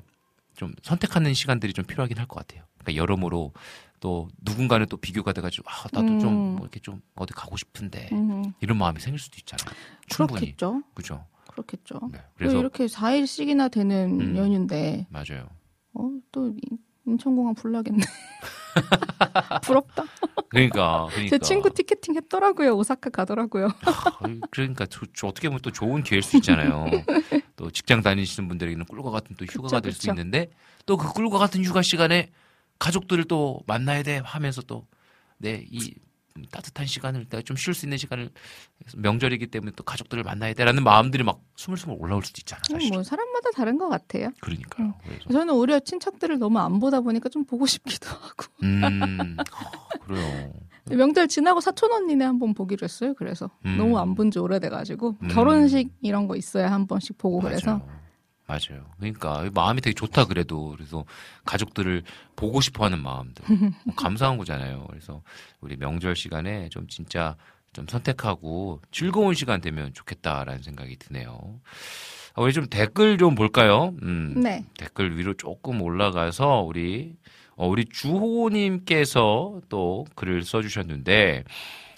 좀 선택하는 시간들이 좀 필요하긴 할 것 같아요. 그러니까 여러모로 또 누군가는 또 비교가 돼가지고 아 나도 좀 음. 뭐 이렇게 좀 어디 가고 싶은데 음, 이런 마음이 생길 수도 있잖아요. 충분히 그렇겠죠. 그죠. 그렇겠죠. 네. 그래서 이렇게 4일씩이나 되는 음. 연휴인데 맞아요. 어, 또 인- 인천공항 불나겠네. 부럽다. 그러니까 그러니까 제 친구 티켓팅 했더라고요. 오사카 가더라고요. 그러니까 저, 저 어떻게 보면 또 좋은 기회일 수 있잖아요. 또 직장 다니시는 분들에게는 꿀과 같은 또 휴가가 될 수. 있는데 또 그 꿀과 같은 휴가 시간에 가족들을 또 만나야 돼 하면서 또 네 이 따뜻한 시간을 좀 쉴 수 있는 시간을 명절이기 때문에 또 가족들을 만나야 돼라는 마음들이 막 스물스물 올라올 수도 있잖아요. 음, 사실. 뭐 사람마다 다른 것 같아요. 그러니까요. 음. 그래서 저는 오히려 친척들을 너무 안 보다 보니까 좀 보고 싶기도 하고. 음 아, 그래요. 명절 지나고 사촌 언니네 한 번 보기로 했어요. 그래서 음. 너무 안 본 지 오래돼가지고 음. 결혼식 이런 거 있어야 한 번씩 보고 그래서 맞아요. 그러니까 마음이 되게 좋다 그래도 그래서 가족들을 보고 싶어하는 마음들 뭐 감사한 거잖아요. 그래서 우리 명절 시간에 좀 진짜 좀 선택하고 즐거운 시간 되면 좋겠다라는 생각이 드네요. 아, 우리 좀 댓글 좀 볼까요? 음, 네. 댓글 위로 조금 올라가서 우리 어, 우리 주호님께서 또 글을 써주셨는데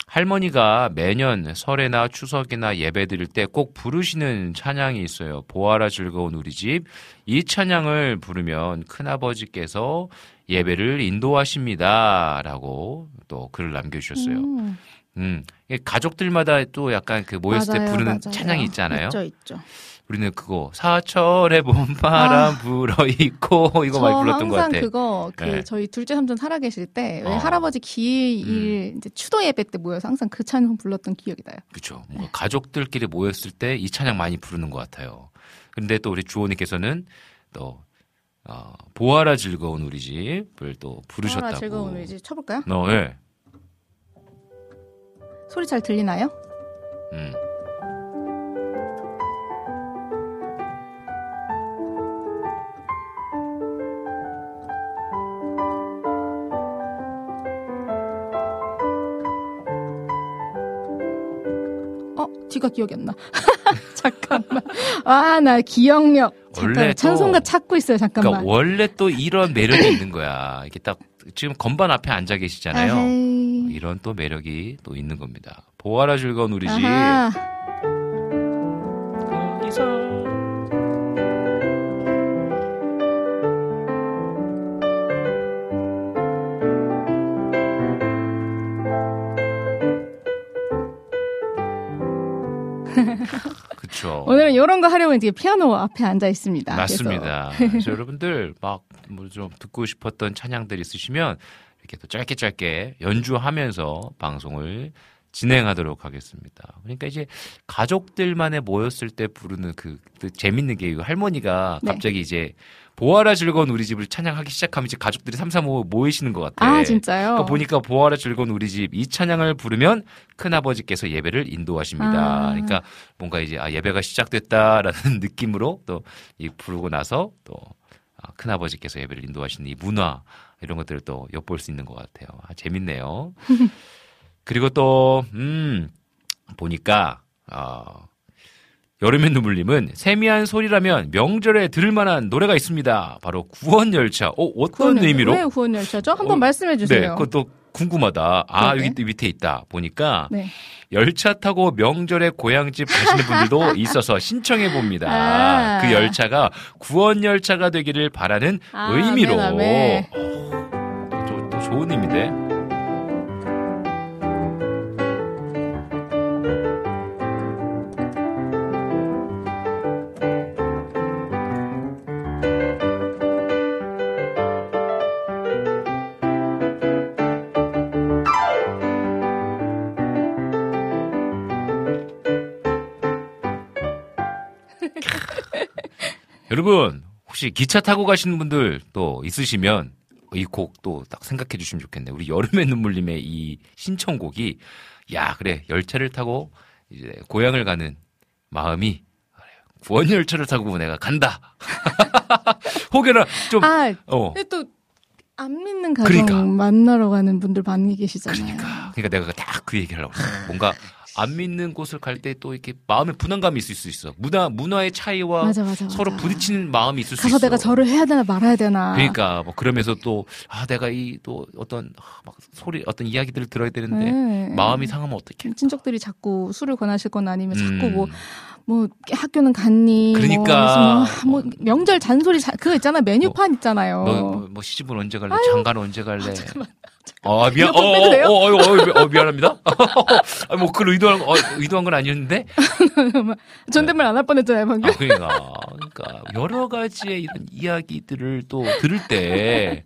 할머니가 매년 설에나 추석이나 예배 드릴 때 꼭 부르시는 찬양이 있어요. 보아라 즐거운 우리 집. 이 찬양을 부르면 큰아버지께서 예배를 인도하십니다. 라고 또 글을 남겨주셨어요. 음, 음. 가족들마다 또 약간 그 모였을 때 맞아요, 부르는 맞아요. 찬양이 있잖아요. 있죠, 있죠. 우리는 그거 사철의 봄바람 불어 있고 이거 많이 불렀던 것 아. 항상 같아. 그거 그 네. 저희 둘째 삼촌 살아 계실 때왜 어. 음. 할아버지 기일 이제 추도 예배 때 모여서 항상 그 찬송 불렀던 기억이 나요. 그렇죠. 뭔가 가족들끼리 모였을 때 이 찬양 많이 부르는 것 같아요. 근데 또 우리 주호님께서는 또 어, 보아라 즐거운 우리 집을 또 부르셨다고. 보아라 즐거운 우리 집 쳐볼까요? 어, 예. 소리 잘 들리나요? 음. 뒤가 기억이 안 나. 잠깐만. 아 나 기억력. 잠깐 원래 또- 찬송가 찾고 있어요. 잠깐만. 그러니까 원래 또 이런 매력이 있는 거야. 이게 딱 지금 건반 앞에 앉아 계시잖아요. 아헤이. 이런 또 매력이 또 있는 겁니다. 보아라 즐거운 우리 집. 아하. 그쵸. 오늘은 이런 거 하려고 이제 피아노 앞에 앉아 있습니다. 맞습니다. 그래서 여러분들 막 뭐 좀 듣고 싶었던 찬양들 있으시면 이렇게 또 짧게 짧게 연주하면서 방송을 진행하도록 하겠습니다. 그러니까 이제 가족들만에 모였을 때 부르는 그, 그 재밌는 게 이거 할머니가 네. 갑자기 이제 보아라 즐거운 우리 집을 찬양하기 시작하면 이제 가족들이 삼삼오오 모이시는 것 같아. 아 진짜요? 그러니까 보니까 보아라 즐거운 우리 집 이 찬양을 부르면 큰 아버지께서 예배를 인도하십니다. 아. 그러니까 뭔가 이제 아 예배가 시작됐다라는 느낌으로 또 이 부르고 나서 또 아, 큰아버지께서 예배를 인도하시는 이 문화 이런 것들을 또 엿볼 수 있는 것 같아요. 아, 재밌네요. 그리고 또 음, 보니까 어, 여름의 눈물님은 세미한 소리라면 명절에 들을 만한 노래가 있습니다. 바로 구원열차. 어, 어떤 구원- 의미로? 왜 구원 열차죠? 한번 어, 말씀해 네, 주세요. 그것도 궁금하다. 아, 네네. 여기 또 밑에 있다. 보니까 네. 열차 타고 명절에 고향집 가시는 분들도 있어서 신청해 봅니다. 아. 그 열차가 구원 열차가 되기를 바라는 아, 의미로. 아멘, 어, 또, 조- 또 좋은 의미인데. 여러분, 혹시 기차 타고 가시는 분들 또 있으시면 이 곡 또 딱 생각해 주시면 좋겠네요. 우리 여름의 눈물님의 이 신청곡이 야, 그래. 열차를 타고 이제 고향을 가는 마음이 구원 열차를 타고 내가 간다. 혹여나 좀 아 어. 근데 또안 믿는 가정 그러니까. 만나러 가는 분들 많이 계시잖아요. 그러니까. 그러니까 내가 딱 그 얘기를 하려고. 뭔가 안 믿는 곳을 갈 때 또 이렇게 마음에 분한감이 있을 수 있어. 문화 문화의 차이와 맞아 맞아. 서로 맞아. 부딪히는 마음이 있을 수 가서 있어. 내가 절을 해야 되나 말아야 되나. 그러니까 뭐 그러면서 또 아 내가 이 또 어떤 아, 막 소리 어떤 이야기들을 들어야 되는데 네. 마음이 상하면 어떡해? 친척들이 자꾸 술을 권하실거나 아니면 음. 자꾸 뭐뭐 학교는 갔니? 그러니까. 뭐, 뭐 명절 잔소리 자, 그거 있잖아 메뉴판 있잖아요. 너뭐 시집은 언제 갈래? 장가는 언제 갈래? 잠깐만. 아 미안. 어, 어, 어, 어, 어, 미안합니다. 아, 뭐그 의도한 거- 어, 의도한 건 아니었는데. 존댓말 안 할 뻔했잖아요 방금. 아, 그러니까 그러니까 여러 가지의 이런 이야기들을 또 들을 때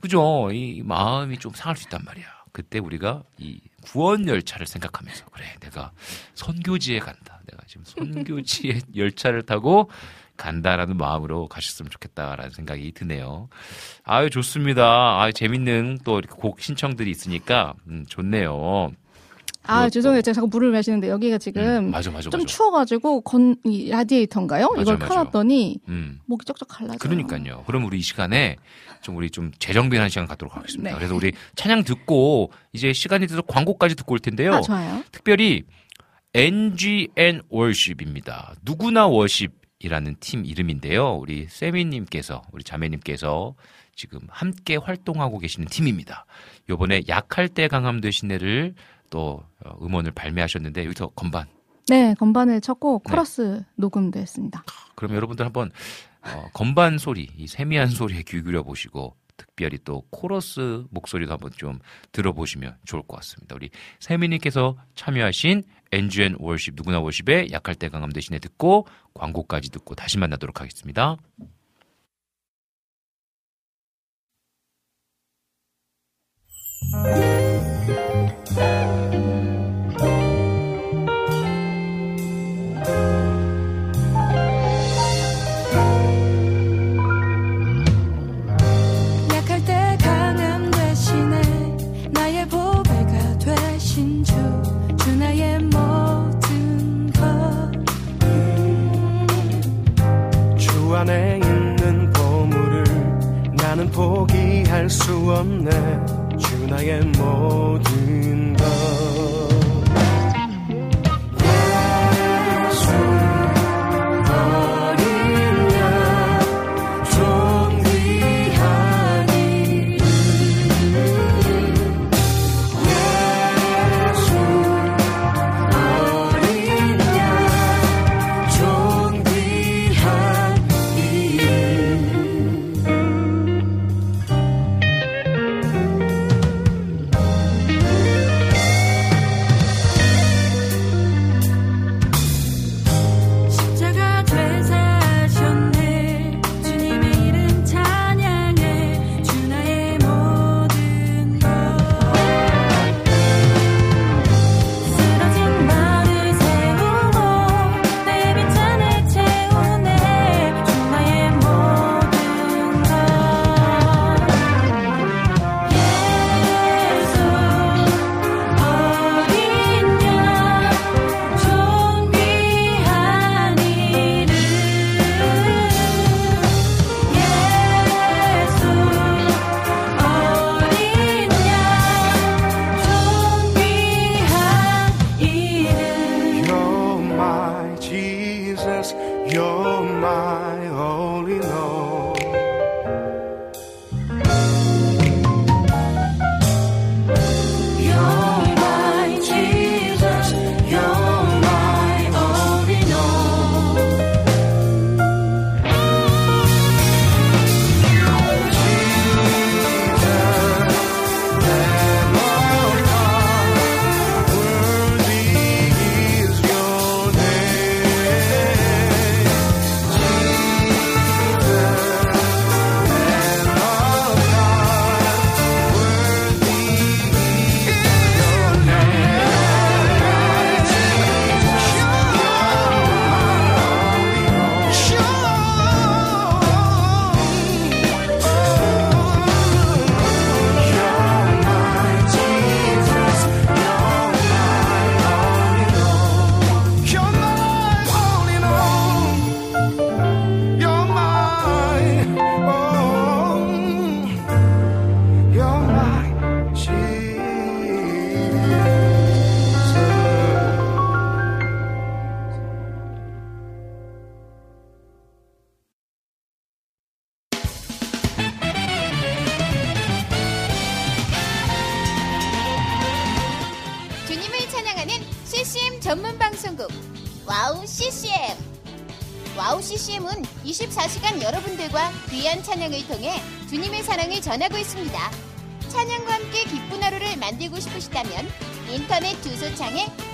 그죠? 이 마음이 좀 상할 수 있단 말이야. 그때 우리가 이 구원 열차를 생각하면서 그래 내가 선교지에 간다. 내가 지금 선교지에 열차를 타고 간다라는 마음으로 가셨으면 좋겠다라는 생각이 드네요. 아유 좋습니다. 아유 재밌는 또 이렇게 곡 신청들이 있으니까 음, 좋네요. 아 그것도- 죄송해요. 제가 자꾸 물을 마시는데 여기가 지금 음, 맞아 맞아 좀 맞아. 추워가지고 건 이 라디에이터인가요? 이걸. 켜놨더니 음. 목이 쩍쩍 갈라져요. 그러니까요. 그럼 우리 이 시간에 좀 우리 좀 재정비하는 시간 갖도록 하겠습니다. 네. 그래서 우리 찬양 듣고 이제 시간이 돼서 광고까지 듣고 올 텐데요. 아 좋아요. 특별히 NGN 월십입니다. 누구나 월십이라는 팀 이름인데요. 우리 세미님께서 우리 자매님께서 지금 함께 활동하고 계시는 팀입니다. 요번에 약할 때 강함 되시네를 또 어, 음원을 발매하셨는데 여기서 건반. 네 건반을 쳤고 네. 코러스 녹음도 했습니다. 그럼 여러분들 한번 어, 건반 소리, 이 세미한 소리에 귀 기울여 보시고 특별히 또 코러스 목소리도 한번 좀 들어보시면 좋을 것 같습니다. 우리 세미님께서 참여하신 NGN 월십 누구나 월십의 약할 때 강함 대신에 듣고 광고까지 듣고 다시 만나도록 하겠습니다. 포기할 수 없네. 주 나의 모든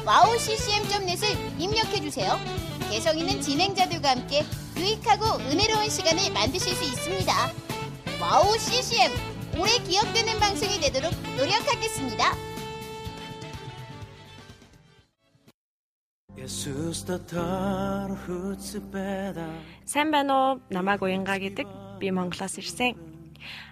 주소창에 와우 CCM.net을 입력해 주세요. 개성 있는 진행자들과 함께 유익하고 은혜로운 시간을 만드실 수 있습니다. 와우 CCM 오래 기억되는 방송이 되도록 노력하겠습니다. Jesus the tar Сайн байна уу? Намайг уянгагийн би Монголоос ирсэн.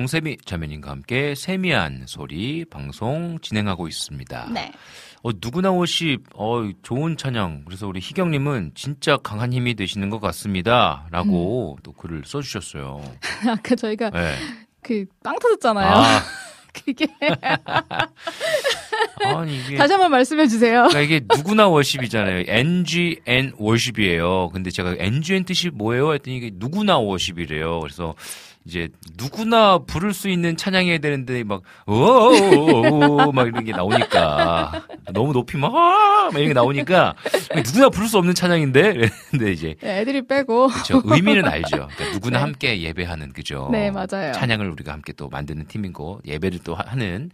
정세미 자매님과 함께 세미한 소리 방송 진행하고 있습니다. 네. 어, 누구나 옷이, 어, 좋은 찬양. 그래서 우리 희경님은 진짜 강한 힘이 되시는 것 같습니다. 라고 또 글을 써주셨어요. 아까 저희가 네. 그빵 터졌잖아요. 아, 그게 아니, 이게. 다시 한번 말씀해 주세요. 그러니까 이게 누구나 워십이잖아요. NGN 워십이에요. 근데 제가 NGN 뜻이 뭐예요? 했더니 이게 누구나 워십이래요. 그래서 이제 누구나 부를 수 있는 찬양해야 되는데 막 어어어어 막 이런 게 나오니까 너무 높이 막, 아! 막 이런 게 나오니까 누구나 부를 수 없는 찬양인데 근데 이제 네, 애들이 빼고. 그렇죠. 의미는 알죠. 그러니까 누구나 네. 함께 예배하는 그죠. 네, 맞아요. 찬양을 우리가 함께 또 만드는 팀인 거 예배를 또 하- 하는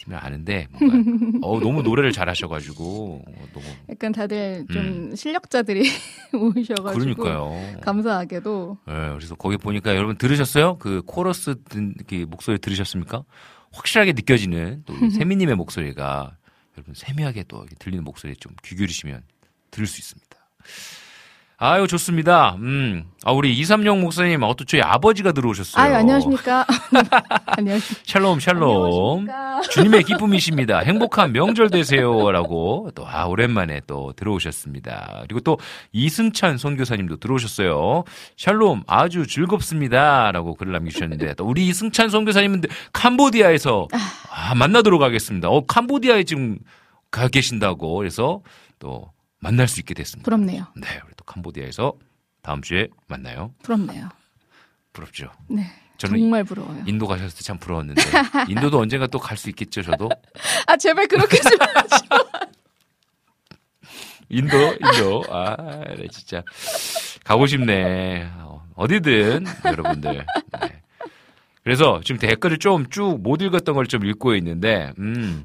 팀을 아는데 뭔가 어, 너무 노래를 잘하셔가지고 어, 너무 약간 다들 좀 실력자들이 오셔가지고. 그러니까요. 감사하게도. 예, 그래서 거기 보니까 여러분 들으셨어요? 그 코러스 듣, 그 목소리 들으셨습니까? 확실하게 느껴지는 또 세미님의 목소리가 여러분 세미하게 또 들리는 목소리 좀귀 기울이시면 들을 수 있습니다. 아유 좋습니다. 음, 아 우리 이삼영 목사님, 어또 저희 아버지가 들어오셨어요. 아유, 안녕하십니까. 안녕하십니까. 샬롬 샬롬. 안녕하십니까. 주님의 기쁨이십니다. 행복한 명절 되세요 라고 또 아, 오랜만에 또 들어오셨습니다. 그리고 또 이승찬 선교사님도 들어오셨어요. 샬롬 아주 즐겁습니다 라고 글을 남기셨는데 또 우리 이승찬 선교사님은 캄보디아에서 아, 만나도록 하겠습니다. 어 캄보디아에 지금 가 계신다고 그래서 또 만날 수 있게 됐습니다. 부럽네요. 네, 또 캄보디아에서 다음 주에 만나요. 부럽네요. 부럽죠. 네. 저는 정말 부러워요. 인도 가셨을 때 참 부러웠는데 인도도 언젠가 또 갈 수 있겠죠, 저도. 아, 제발 그렇게 좀 하지 마. 인도, 인도. 아, 네, 진짜. 가고 싶네. 어, 어디든, 여러분들. 네. 그래서 지금 댓글을 좀 쭉 못 읽었던 걸 좀 읽고 있는데, 음,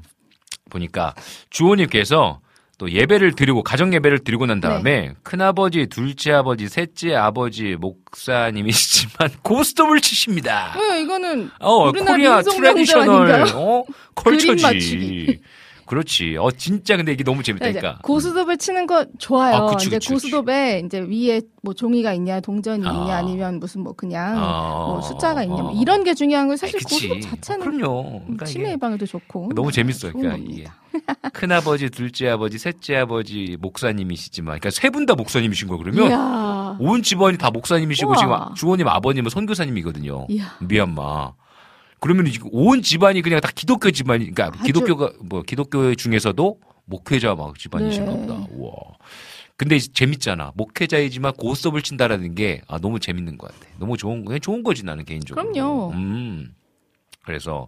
보니까 주호님께서 또 예배를 드리고, 가정 예배를 드리고 난 다음에, 큰아버지, 둘째 아버지, 셋째 아버지, 목사님이시지만, 고스톱을 치십니다. 왜 이거는 어, Korea traditional? 어, culture지. 그렇지. 어, 진짜 근데 이게 너무 네, 이제 재밌다니까. 고스톱을 치는 거 좋아요. 아, 그치, 이제 그치, 그치. 고스톱에 이제 위에 뭐 종이가 있냐, 동전이 아. 있냐, 아니면 무슨 뭐 그냥 어, 뭐 숫자가 있냐, 뭐 어. 이런 게 중요한 거 사실. 고스톱 자체는 그럼요. 그러니까 치매 예방에도 좋고 너무 재밌어요. 그러니까. 이게 큰 아버지, 둘째 아버지, 셋째 아버지 목사님이시지만, 그러니까 세 분 다 목사님이신 거 그러면 이야. 온 집안이 다 목사님이시고 우와. 지금 주호님 아버님은 선교사님이거든요. 이야. 미얀마. 그러면 지금 온 집안이 그냥 다 기독교 집안이 그러니까 아주- 기독교가 뭐 기독교 중에서도 목회자 막 집안이신가 네. 보다. 우와. 근데 재밌잖아. 목회자이지만 고스톱을 친다라는 게 아, 너무 재밌는 것 같아. 너무 좋은 그냥 좋은 거지 나는 개인적으로. 그럼요. 음. 그래서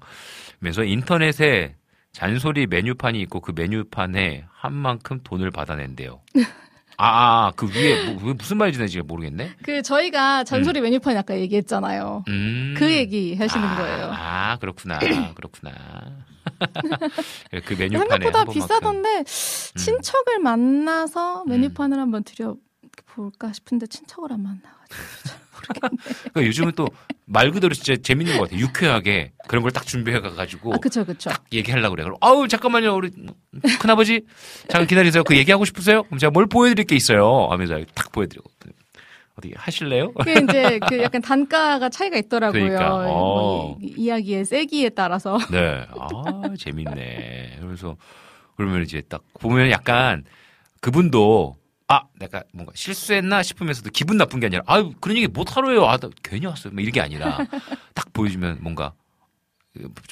그래서 인터넷에 잔소리 메뉴판이 있고 그 메뉴판에 한 만큼 돈을 받아낸대요. 아, 그 위에 뭐, 무슨 말인지 는 지금 모르겠네. 그 저희가 잔소리 메뉴판 아까 얘기했잖아요. 음. 그 얘기 하시는 아, 거예요. 아, 그렇구나. 그렇구나. 그 메뉴판에 생각보다. 음. 비싸던데 친척을 만나서 메뉴판을 한번 드려 볼까 싶은데 친척을 안 만나가지고 그러니까 요즘은 또 말 그대로 진짜 재밌는 것 같아요. 유쾌하게 그런 걸 딱 준비해 가지고 아 그쵸 그쵸 얘기하려고 그래. 그럼 아우 잠깐만요. 우리 큰아버지 잠깐 기다리세요. 그 얘기하고 싶으세요? 그럼 제가 뭘 보여드릴 게 있어요. 하면서 딱 보여드리고 어디 하실래요? 그 이제 그 약간 단가가 차이가 있더라고요. 그러니까, 뭐 어. 이- 이야기의 세기에 따라서 네. 아, 재밌네. 그래서 그러면 이제 딱 보면 약간 그분도 아, 내가 뭔가 실수했나 싶으면서도 기분 나쁜 게 아니라 아유, 그런 얘기 못 하러 해요. 아, 나 괜히 왔어요. 뭐 이런 게 아니라 딱 보여주면 뭔가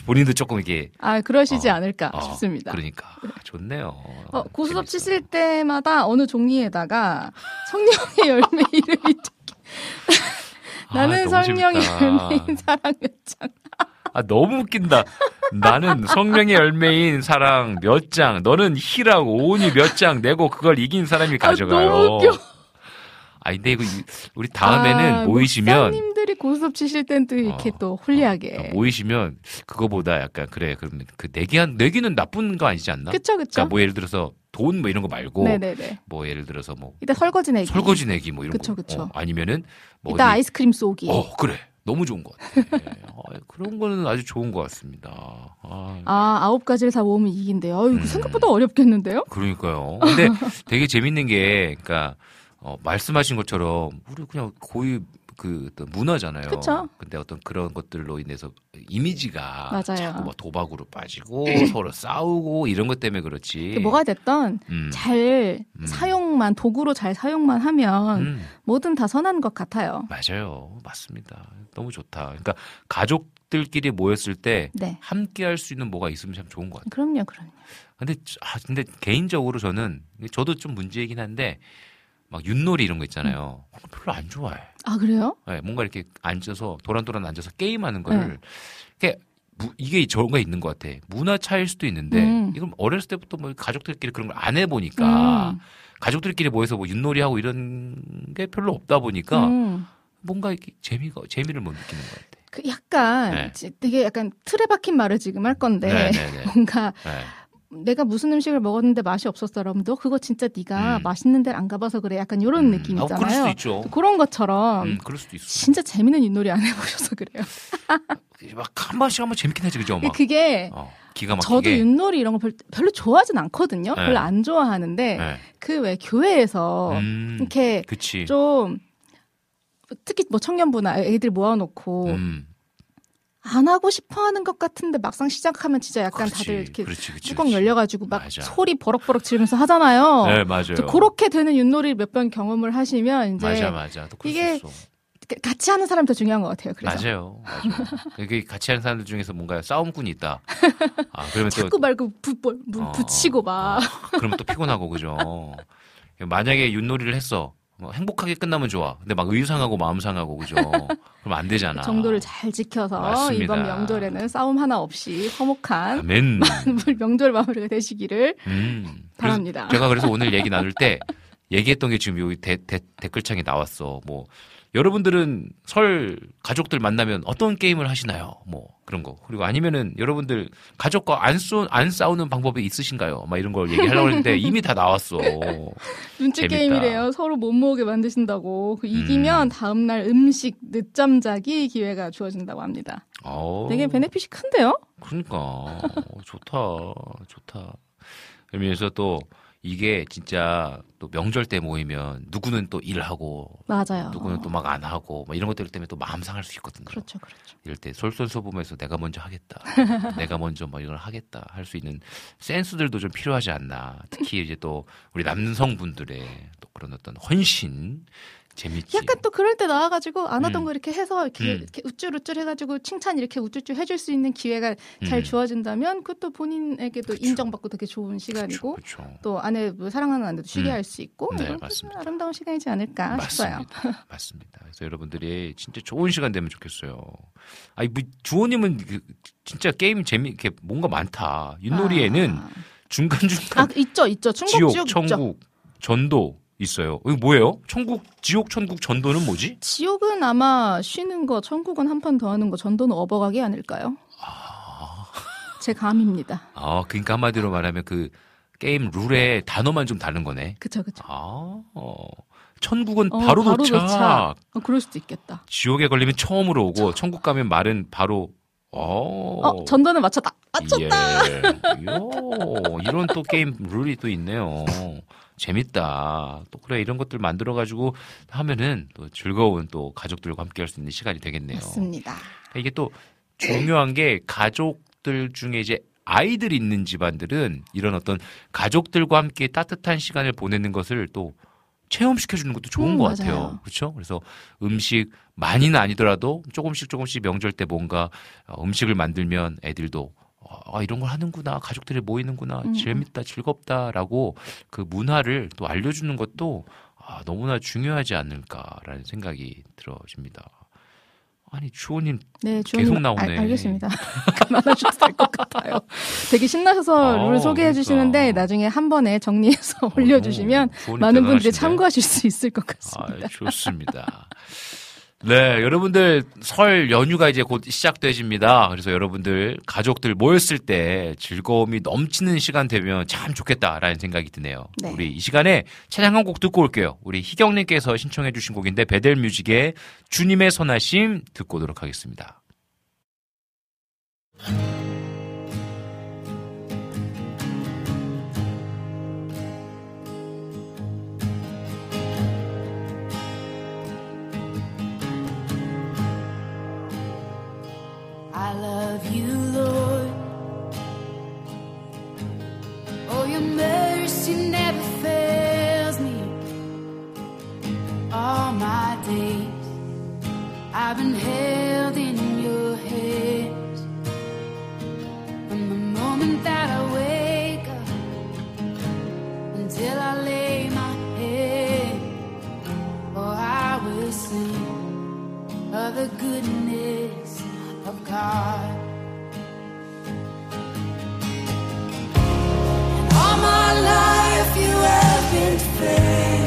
본인도 조금 이게 아 그러시지 어, 않을까 어, 싶습니다. 그러니까 좋네요. 어, 재밌어요. 치실 때마다 어느 종이에다가 성령의 열매 이름이 아, 나는 너무 성령의. 열매인 사랑 몇 장. 아, 너무 웃긴다. 나는 성령의 열매인 사랑 몇 장, 너는 희라고 온이 몇 장 내고 그걸 이긴 사람이 가져가요. 너무 웃겨. 아, 근데 이거 이- 우리 다음에는 아, 모이시면 목사님들이 고스톱 치실 땐 또 이렇게 어. 또 홀리하게. 모이시면 그거보다 약간 그래 그러면 그 내기 한 내기는 나쁜 거 아니지 않나? 그쵸 그쵸. 그러니까 뭐 예를 들어서 돈 뭐 이런 거 말고 네네네. 뭐 예를 들어서 뭐 이따 설거지 내기. 설거지 내기 뭐 이런 그쵸, 거 그쵸. 어, 아니면은 뭐 이따 어디- 아이스크림 쏘기. 어 그래 너무 좋은 것 같아. 어, 그런 거는 아주 좋은 것 같습니다. 아, 아 아홉 가지를 다 모으면 이거 음. 생각보다 어렵겠는데요? 그러니까요. 근데 되게 재밌는 게, 그러니까 어, 말씀하신 것처럼 우리 그냥 고유 그 어떤 문화잖아요. 그쵸. 근데 어떤 그런 것들로 인해서 이미지가 맞아요. 자꾸 막 도박으로 빠지고 서로 싸우고 이런 것 때문에 그렇지. 그 뭐가 됐던 음. 잘 음. 사용만 도구로 잘 사용만 하면 음, 뭐든 다 선한 것 같아요. 맞아요. 맞습니다. 너무 좋다. 그러니까 가족들끼리 모였을 때 네. 함께 할 수 있는 뭐가 있으면 참 좋은 것 같아요. 그럼요, 그럼요. 근데 아 근데 개인적으로 저는 저도 좀 문제이긴 한데 막 윷놀이 이런 거 있잖아요. 음. 거 별로 안 좋아해. 아 그래요? 네, 뭔가 이렇게 앉아서 도란도란 앉아서 게임하는 거를 네. 이게 무- 이게 저가 있는 것 같아. 문화 차일 수도 있는데 음. 이건 어렸을 때부터 뭐 가족들끼리 그런 걸 안 해보니까 음. 가족들끼리 모여서 뭐 윷놀이 하고 이런 게 별로 없다 보니까 음. 뭔가 이렇게 재미가 재미를 못 느끼는 것 같아. 그 약간 네. 지- 되게 약간 틀에 박힌 말을 지금 할 건데 네, 네, 네. 뭔가 네. 내가 무슨 음식을 먹었는데 맛이 없었어. 그러면 너 그거 진짜 네가 음. 맛있는 데를 안 가봐서 그래. 약간 이런 음. 느낌 아, 있잖아요. 그럴 수도 있죠. 그런 것처럼 음, 그럴 수도 있어. 진짜 재밌는 윷놀이 안 해보셔서 그래요. 막 한 번씩 한번 재밌긴 하지 그죠? 막. 그게 어, 기가 막히게. 저도 윷놀이 이런 거 별, 별로 좋아하진 않거든요. 네. 별로 안 좋아하는데 네. 그왜 교회에서 음, 이렇게 그치. 좀 특히 뭐 청년부나 애들 모아놓고 음, 안 하고 싶어 하는 것 같은데 막상 시작하면 진짜 약간 그렇지, 다들 이렇게 그렇지, 그렇지, 뚜껑. 열려가지고 막 맞아. 소리 버럭버럭 지르면서 하잖아요. 네, 맞아요. 저 그렇게 되는 윷놀이 몇번 경험을 하시면 이제 맞아, 맞아. 또 이게 같이 하는 사람이 더 중요한 것 같아요. 그래서 맞아요. 맞아요. 같이 하는 사람들 중에서 뭔가 싸움꾼이 있다. 아, 그러면 또 자꾸 말고 부, 부, 부, 어, 붙이고 막 어, 그러면 또 피곤하고 그죠. 만약에 윷놀이를 했어. 뭐 행복하게 끝나면 좋아. 근데 막 의상하고 마음 상하고 그죠. 그럼 안 되잖아. 정도를 잘 지켜서 맞습니다. 이번 명절에는 싸움 하나 없이 화목한 아멘. 명절 마무리가 되시기를 음. 바랍니다. 제가 그래서 오늘 얘기 나눌 때 얘기했던 게 지금 여기 대, 대, 댓글창에 나왔어. 뭐 여러분들은 설 가족들 만나면 어떤 게임을 하시나요? 뭐 그런 거. 그리고 아니면은 여러분들 가족과 안, 쏘, 안 싸우는 방법이 있으신가요? 막 이런 걸 얘기하려고 했는데 이미 다 나왔어. 눈치 재밌다. 게임이래요. 서로 못 모으게 만드신다고. 그 이기면 음. 다음날 음식 늦잠 자기 기회가 주어진다고 합니다. 어, 되게 베네핏이 큰데요? 그러니까 어, 좋다, 좋다. 그러면서 또 이게 진짜 또 명절 때 모이면 누구는 또 일하고 맞아요. 누구는 또 막 안 하고 막 이런 것들 때문에 또 마음 상할 수 있거든요. 그렇죠, 그렇죠. 이럴 때 솔선수범해서 내가 먼저 하겠다. 내가 먼저 뭐 이걸 하겠다 할 수 있는 센스들도 좀 필요하지 않나. 특히 이제 또 우리 남성분들의 또 그런 어떤 헌신 재밌지. 약간 또 그럴 때 나와가지고 안 하던 음. 거 이렇게 해서 이렇게, 음. 이렇게 우쭐우쭐 해가지고 칭찬 이렇게 우쭐우쭐 해줄 수 있는 기회가 잘 음. 주어진다면 그것도 본인에게도 그쵸. 인정받고 되게 좋은 시간이고 그렇죠. 또 아내 뭐 사랑하는 아내도 쉬게 음. 할수 있고 네, 맞습니다. 아름다운 시간이지 않을까 싶어요. 맞습니다. 맞습니다. 그래서 여러분들이 진짜 좋은 시간 되면 좋겠어요. 아니, 뭐, 주호님은 그 진짜 게임 재미, 이렇게 뭔가 많다. 윷놀이에는 아, 중간 중간 아, 있죠, 있죠. 충북 지옥, 지옥, 있죠. 천국, 전도 있어요. 이거 뭐예요? 천국, 지옥, 천국, 전도는 뭐지? 지옥은 아마 쉬는 거, 천국은 한 판 더 하는 거, 전도는 업어가기 아닐까요? 제 감입니다. 아, 그러니까 한마디로 말하면 그 게임 룰의 단어만 좀 다른 거네. 그쵸, 그쵸. 아, 어. 천국은 어, 바로, 바로 도착. 도착. 어, 그럴 수도 있겠다. 지옥에 걸리면 처음으로 오고 천국 가면 말은 바로 어. 어, 전도는 맞췄다. 맞췄다. 예. 요, 이런 또 게임 룰이 또 있네요. 재밌다. 또 그래 이런 것들 만들어 가지고 하면은 또 즐거운 또 가족들과 함께 할 수 있는 시간이 되겠네요. 맞습니다. 이게 또 중요한 게 가족들 중에 이제 아이들이 있는 집안들은 이런 어떤 가족들과 함께 따뜻한 시간을 보내는 것을 또 체험시켜 주는 것도 좋은 음, 것 맞아요. 같아요. 그렇죠? 그래서 음식 많이는 아니더라도 조금씩 조금씩 명절 때 뭔가 어, 음식을 만들면 애들도 어, 아, 이런 걸 하는구나. 가족들이 모이는구나. 음. 재밌다. 즐겁다라고 그 문화를 또 알려주는 것도 아, 너무나 중요하지 않을까라는 생각이 들어집니다. 아니 주호님 네, 계속 나오네. 알, 알겠습니다. 그만하셔도 될 것 같아요. 되게 신나셔서 아, 룰 소개해 주시는데 그러니까. 나중에 한 번에 정리해서 올려주시면 주호님 많은 분들이 대단하신데. 참고하실 수 있을 것 같습니다. 아, 좋습니다. 네, 여러분들 설 연휴가 이제 곧 시작되십니다. 그래서 여러분들 가족들 모였을 때 즐거움이 넘치는 시간 되면 참 좋겠다라는 생각이 드네요. 네. 우리 이 시간에 찬양 한 곡 듣고 올게요. 우리 희경님께서 신청해 주신 곡인데 베델뮤직의 주님의 선하심 듣고 오도록 하겠습니다. Love you, Lord. Oh, your mercy never fails me. All my days, I've been held in your hands. From the moment that I wake up until I lay my head, oh, I will sing of the goodness of God. And all my life you have been faithful.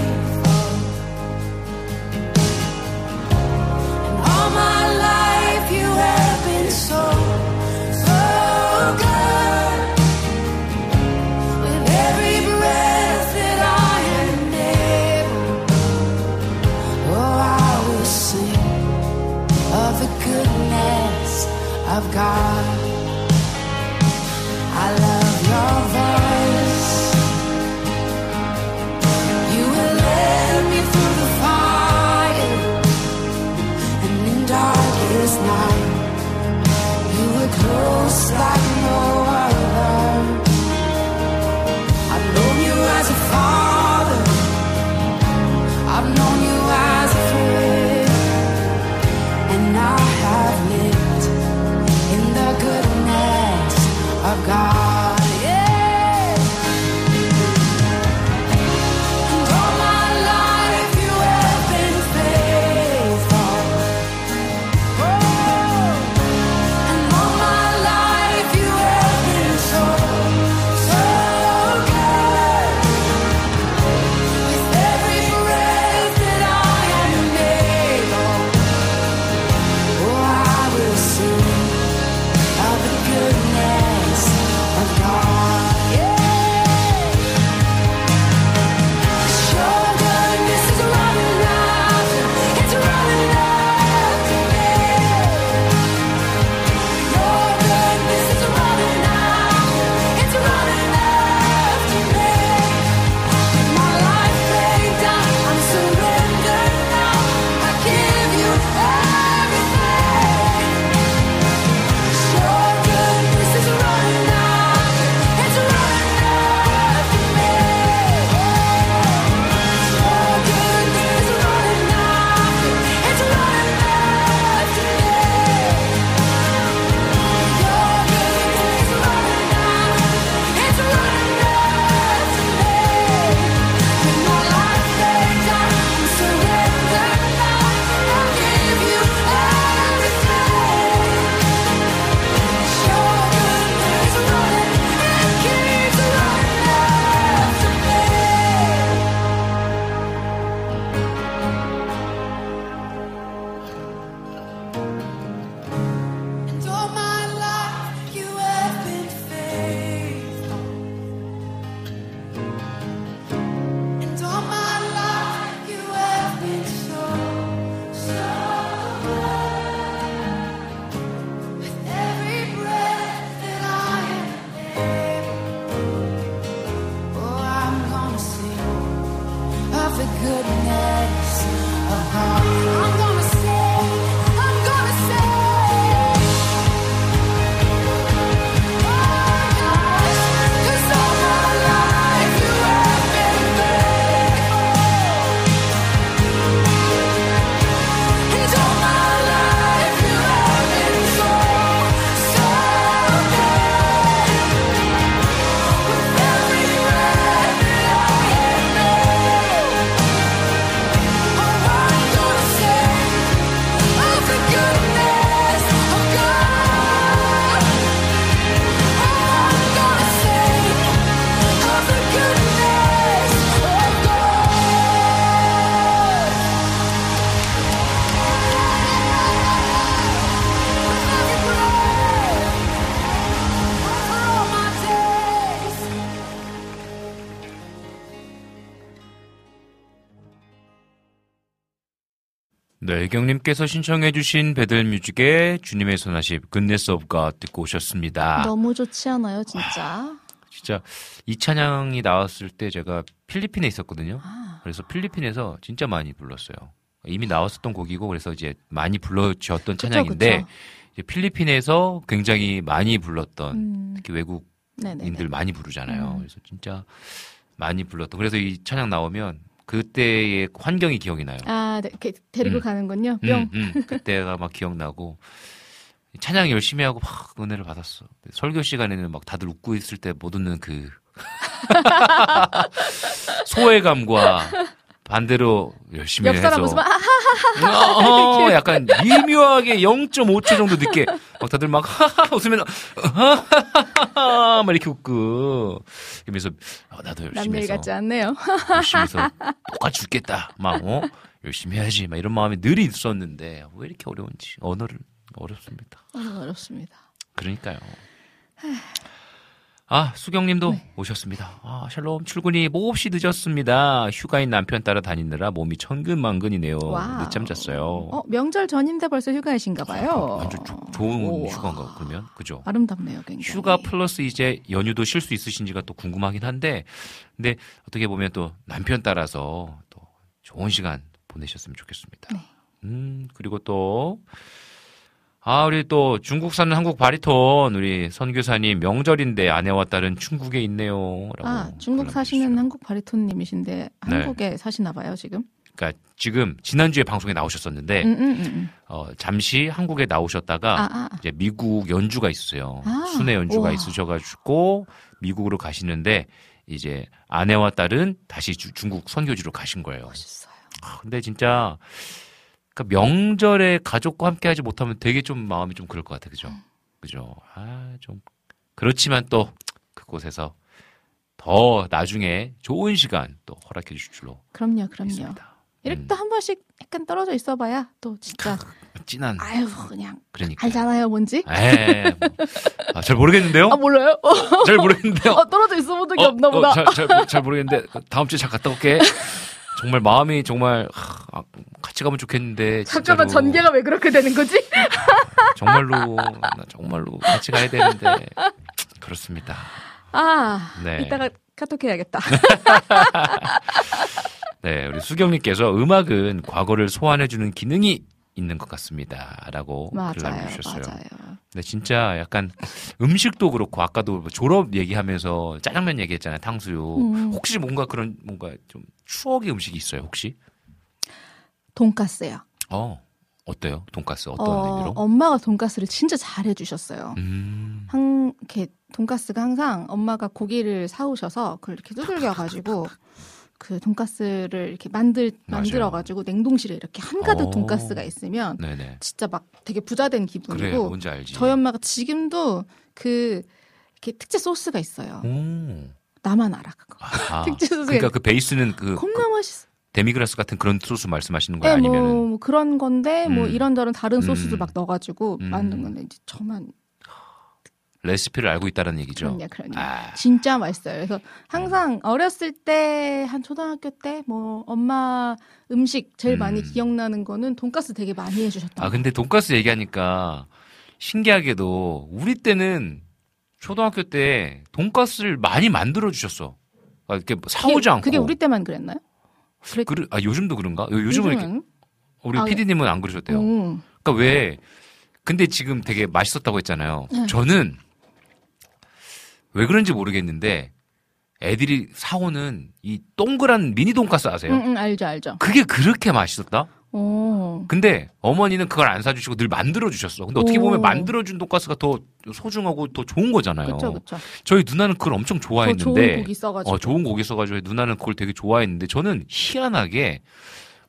네, 경님께서 신청해주신 베델뮤직의 주님의 손아십 Goodness of God 듣고 오셨습니다. 너무 좋지 않아요, 진짜? 진짜 이 찬양이 나왔을 때 제가 필리핀에 있었거든요. 아, 그래서 필리핀에서 진짜 많이 불렀어요. 이미 나왔었던 곡이고 그래서 이제 많이 불러주었던 그쵸, 찬양인데 그쵸. 이제 필리핀에서 굉장히 많이 불렀던 음, 특히 외국인들 네네네. 많이 부르잖아요. 음. 그래서 진짜 많이 불렀던. 그래서 이 찬양 나오면 그때의 환경이 기억이 나요. 아, 네, 데리고 음. 가는군요. 뿅. 음, 음. 그때가 막 기억나고 찬양 열심히 하고 막 은혜를 받았어. 설교 시간에는 막 다들 웃고 있을 때 못 웃는 그 소외감과 반대로 열심히 옆 사람 해서 웃으면 아, 어, 약간 미묘하게 0.5초 정도 늦게 막 다들 막 하하 웃으면 하하하 막 이렇게 웃고 그러면서 어, 나도 열심히 남일 해서 같지 않네요. 열심히 해서 똑같이 죽겠다. 막, 어? 열심히 해야지. 막 이런 마음이 늘 있었는데, 왜 이렇게 어려운지. 언어를 어렵습니다. 어, 어렵습니다. 그러니까요. 아, 수경님도 네. 오셨습니다. 아, 샬롬 출근이 몹시 늦었습니다. 휴가인 남편 따라 다니느라 몸이 천근만근이네요. Wow. 늦잠 잤어요. 어, 명절 전인데 벌써 휴가이신가 봐요. 완전 조- 좋은 우와. 휴가인가 그러면 그죠? 아름답네요, 굉장히. 휴가 플러스 이제 연휴도 쉴 수 있으신지가 또 궁금하긴 한데, 근데 어떻게 보면 또 남편 따라서 또 좋은 시간 보내셨으면 좋겠습니다. 네. 음, 그리고 또, 아, 우리 또 중국 사는 한국 바리톤, 우리 선교사님 명절인데 아내와 딸은 중국에 있네요. 라고 아, 중국 사시는. 한국 바리톤님이신데 네. 한국에 사시나 봐요, 지금. 그러니까 지금 지난주에 방송에 나오셨었는데, 음, 음, 음, 음. 어, 잠시 한국에 나오셨다가, 아, 아. 이제 미국 연주가 있으세요. 아, 순회 연주가 우와. 있으셔가지고 미국으로 가시는데 이제 아내와 딸은 다시 주- 중국 선교지로 가신 거예요. 멋있어요. 아, 근데 진짜 그러니까 명절에 가족과 함께하지 못하면 되게 좀 마음이 좀 그럴 것 같아, 그죠? 그죠? 아, 좀 그렇지만 또 그곳에서 더 나중에 좋은 시간 또 허락해 주실 줄로 그럼요, 그럼요. 믿습니다. 이렇게 음. 또한 번씩 약간 떨어져 있어봐야 또 진짜 진한 아유 그냥 그러니까. 알잖아요, 뭔지. 에, 뭐. 아, 잘 모르겠는데요? 아 몰라요? 어, 잘 모르겠는데요? 어, 떨어져 있어본 적이 없나 보다. 잘, 잘, 잘 모르겠는데 다음 주에 잘 갔다 올게. 정말 마음이 정말 하, 아, 같이 가면 좋겠는데 잠깐만 진짜로. 전개가 왜 그렇게 되는 거지? 정말로 나 정말로 같이 가야 되는데 그렇습니다. 아, 네. 이따가 카톡 해야겠다. 네, 우리 수경님께서 음악은 과거를 소환해주는 기능이 있는 것 같습니다.라고 글을 맞아요, 남겨주셨어요. 맞아요. 네, 진짜 약간 음식도 그렇고 아까도 뭐 졸업 얘기하면서 짜장면 얘기했잖아요, 탕수육. 음. 혹시 뭔가 그런 뭔가 좀 추억의 음식이 있어요, 혹시? 돈가스요. 어, 어때요? 돈가스 어떤 어, 의미로? 엄마가 돈가스를 진짜 잘 해주셨어요. 음, 한, 이렇게, 돈가스가 항상 엄마가 고기를 사오셔서 그걸 이렇게 두들겨가지고 그 돈가스를 이렇게 만들, 맞아요. 만들어 가지고 냉동실에 이렇게 한가득 어. 돈가스가 있으면 네네. 진짜 막 되게 부자된 그래, 기분이고 알지. 저희 엄마가 지금도 그 이렇게 특제 소스가 있어요. 오. 나만 알아 그거. 아, 소스가 그러니까 그 베이스는 그, 겁나 그 맛있어. 데미그라스 같은 그런 소스 말씀하시는 네, 거예요? 뭐, 아니면은 뭐 그런 건데 뭐 음. 이런저런 다른 소스도 음. 막 넣어가지고 음. 만든 건데 이제 저만 레시피를 알고 있다는 얘기죠? 그럼요, 그럼요. 아, 진짜 맛있어요. 그래서 항상 어렸을 때 한 초등학교 때 뭐 엄마 음식 제일 많이 음. 기억나는 거는 돈가스 되게 많이 해주셨던 아 거. 근데 돈가스 얘기하니까 신기하게도 우리 때는 초등학교 때 돈가스를 많이 만들어 주셨어. 아, 이렇게 사오지 그게, 않고. 그게 우리 때만 그랬나요? 그랬, 그래, 아 요즘도 그런가? 요- 요즘은 이렇게 요즘은? 우리 아, PD님은 안 그러셨대요. 음. 그러니까 왜? 근데 지금 되게 맛있었다고 했잖아요. 네. 저는 왜 그런지 모르겠는데 애들이 사오는 이 동그란 미니 돈가스 아세요? 응, 응, 알죠, 알죠. 그게 그렇게 맛있었다? 오. 근데 어머니는 그걸 안 사주시고 늘 만들어 주셨어. 근데 어떻게 보면 오. 만들어 준 돈가스가 더 소중하고 더 좋은 거잖아요. 그쵸, 그쵸. 저희 누나는 그걸 엄청 더 좋아했는데 좋은 고기 써가지고. 어, 좋은 고기 써가지고 누나는 그걸 되게 좋아했는데 저는 희한하게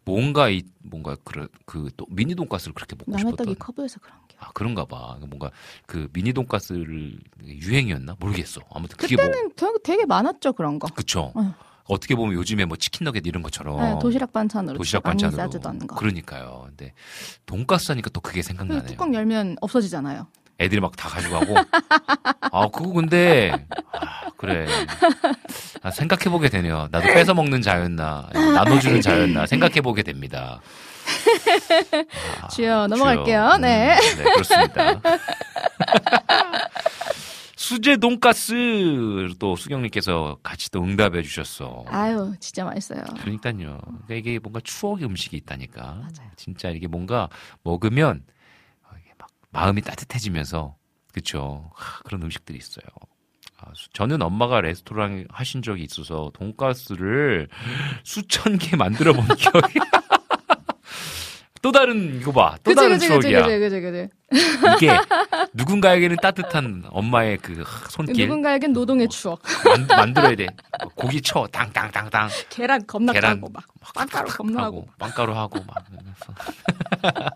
뭔가 이 뭔가 그런 그또 미니 돈가스를 그렇게 먹고 남의 싶었던 떡이 커 보여서 그런 게. 아 그런가 봐 뭔가 그 미니 돈가스를 유행이었나 모르겠어 아무튼 뭐 그때는 되게, 되게 많았죠, 그런 거. 그쵸 어. 어떻게 보면 요즘에 뭐 치킨 너겟 이런 것처럼 네, 도시락 반찬으로 도시락 반찬으로 싸주던 거. 그러니까요 근데 돈가스 하니까 또 그게 그 생각나네요 뚜껑 열면 없어지잖아요. 애들이 막 다 가져가고 아 그거 근데 아, 그래 아, 생각해보게 되네요 나도 뺏어 먹는 자였나 나눠주는 자였나 생각해보게 됩니다 아, 주여, 넘어갈게요. 음, 네. 네, 그렇습니다. 수제 돈가스 또 수경님께서 같이 또 응답해 주셨어. 아유, 진짜 맛있어요. 그러니까요. 그러니까 이게 뭔가 추억의 음식이 있다니까. 진짜 이게 뭔가 먹으면 어, 이게 막 마음이 따뜻해지면서 그쵸. 하, 그런 음식들이 있어요. 아, 수- 저는 엄마가 레스토랑 하신 적이 있어서 돈가스를 수천 개 만들어 본 기억이. 또 다른 이거 봐. 또 그치, 다른 그치, 그치, 추억이야. 그치, 그치, 그치. 이게 누군가에게는 따뜻한 엄마의 그 손길 누군가에겐 노동의 추억. 만, 만들어야 돼. 고기 쳐 땅땅땅땅 계란 겁나 계란 까고 막 빵가루 겁나 하고. 하고 빵가루 하고 막.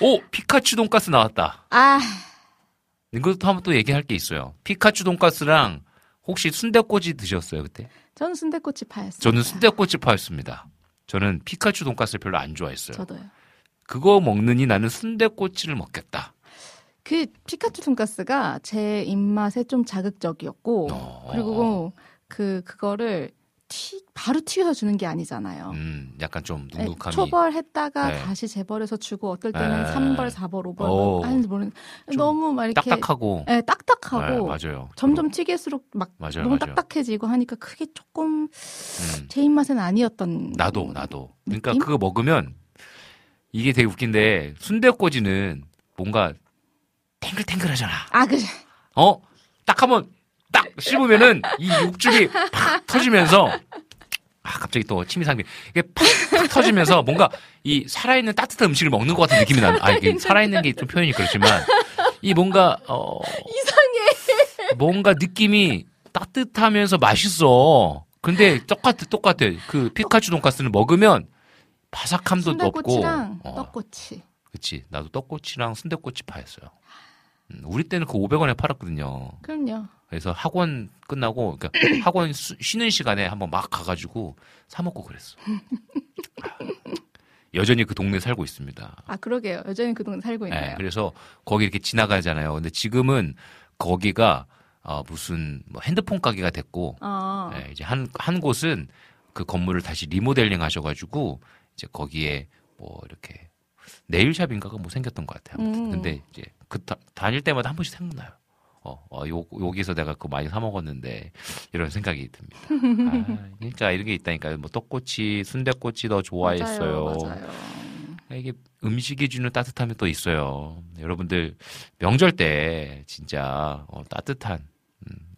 오 피카츄 돈가스 나왔다. 아, 이것도 한번 또 얘기할 게 있어요. 피카츄 돈가스랑 혹시 순대꼬지 드셨어요 그때? 저는 순대꼬치 파였어요. 저는 순대꼬치 파였습니다. 저는 피카츄 돈가스를 별로 안 좋아했어요. 저도요. 그거 먹느니 나는 순대꼬치를 먹겠다. 그 피카츄 돈가스가 제 입맛에 좀 자극적이었고 어. 그리고 그 그거를 튀 바로 튀겨서 주는 게 아니잖아요. 음, 약간 좀 네, 눅눅함이. 초벌했다가 네. 다시 재벌해서 주고 어떨 때는 네. 3벌, 4벌, 5벌 오. 뭐 하는지 모르는 좀 너무 막 이렇게 딱딱하고. 네, 딱딱하고 네, 맞아요. 점점 튀길수록 막 맞아요. 너무 맞아요. 딱딱해지고 하니까 그게 조금 음. 제 입맛엔 아니었던 나도 나도. 그러니까 느낌? 그거 먹으면 이게 되게 웃긴데 순대꼬지는 뭔가 탱글탱글하잖아. 아 그래 어? 딱 한번 딱 씹으면은 이 육즙이 팍 터지면서 아 갑자기 또 침이 상기 이게 팍, 팍 터지면서 뭔가 이 살아있는 따뜻한 음식을 먹는 것 같은 느낌이 나는 아 이게 살아있는 게 좀 표현이 그렇지만 이 뭔가 어 이상해 뭔가 느낌이 따뜻하면서 맛있어 근데 똑같아 똑같아 그 피카츄 돈가스는 먹으면 바삭함도 없고 순대꼬치랑 어, 떡꼬치. 그치. 나도 떡꼬치랑 순대꼬치 파였어요. 음, 우리 때는 그 500원에 팔았거든요. 그럼요. 그래서 학원 끝나고 그러니까 학원 수- 쉬는 시간에 한번 막 가가지고 사 먹고 그랬어. 여전히 그 동네 에 살고 있습니다. 아 그러게요. 여전히 그 동네 살고 있네요. 네, 그래서 거기 이렇게 지나가잖아요. 근데 지금은 거기가 어, 무슨 뭐 핸드폰 가게가 됐고 어. 네, 이제 한한 곳은 그 건물을 다시 리모델링 하셔가지고 이제 거기에 뭐 이렇게 네일샵인가가 뭐 생겼던 것 같아요. 아무튼. 음. 근데 이제 그 다, 다닐 때마다 한 번씩 생각나요. 어, 어, 요, 여기서 내가 그거 많이 사 먹었는데 이런 생각이 듭니다. 아, 그러니까 이런 게 있다니까요. 뭐 떡꼬치, 순대꼬치 더 좋아했어요. 맞아요, 맞아요. 이게 음식이 주는 따뜻함이 또 있어요. 여러분들 명절 때 진짜 어, 따뜻한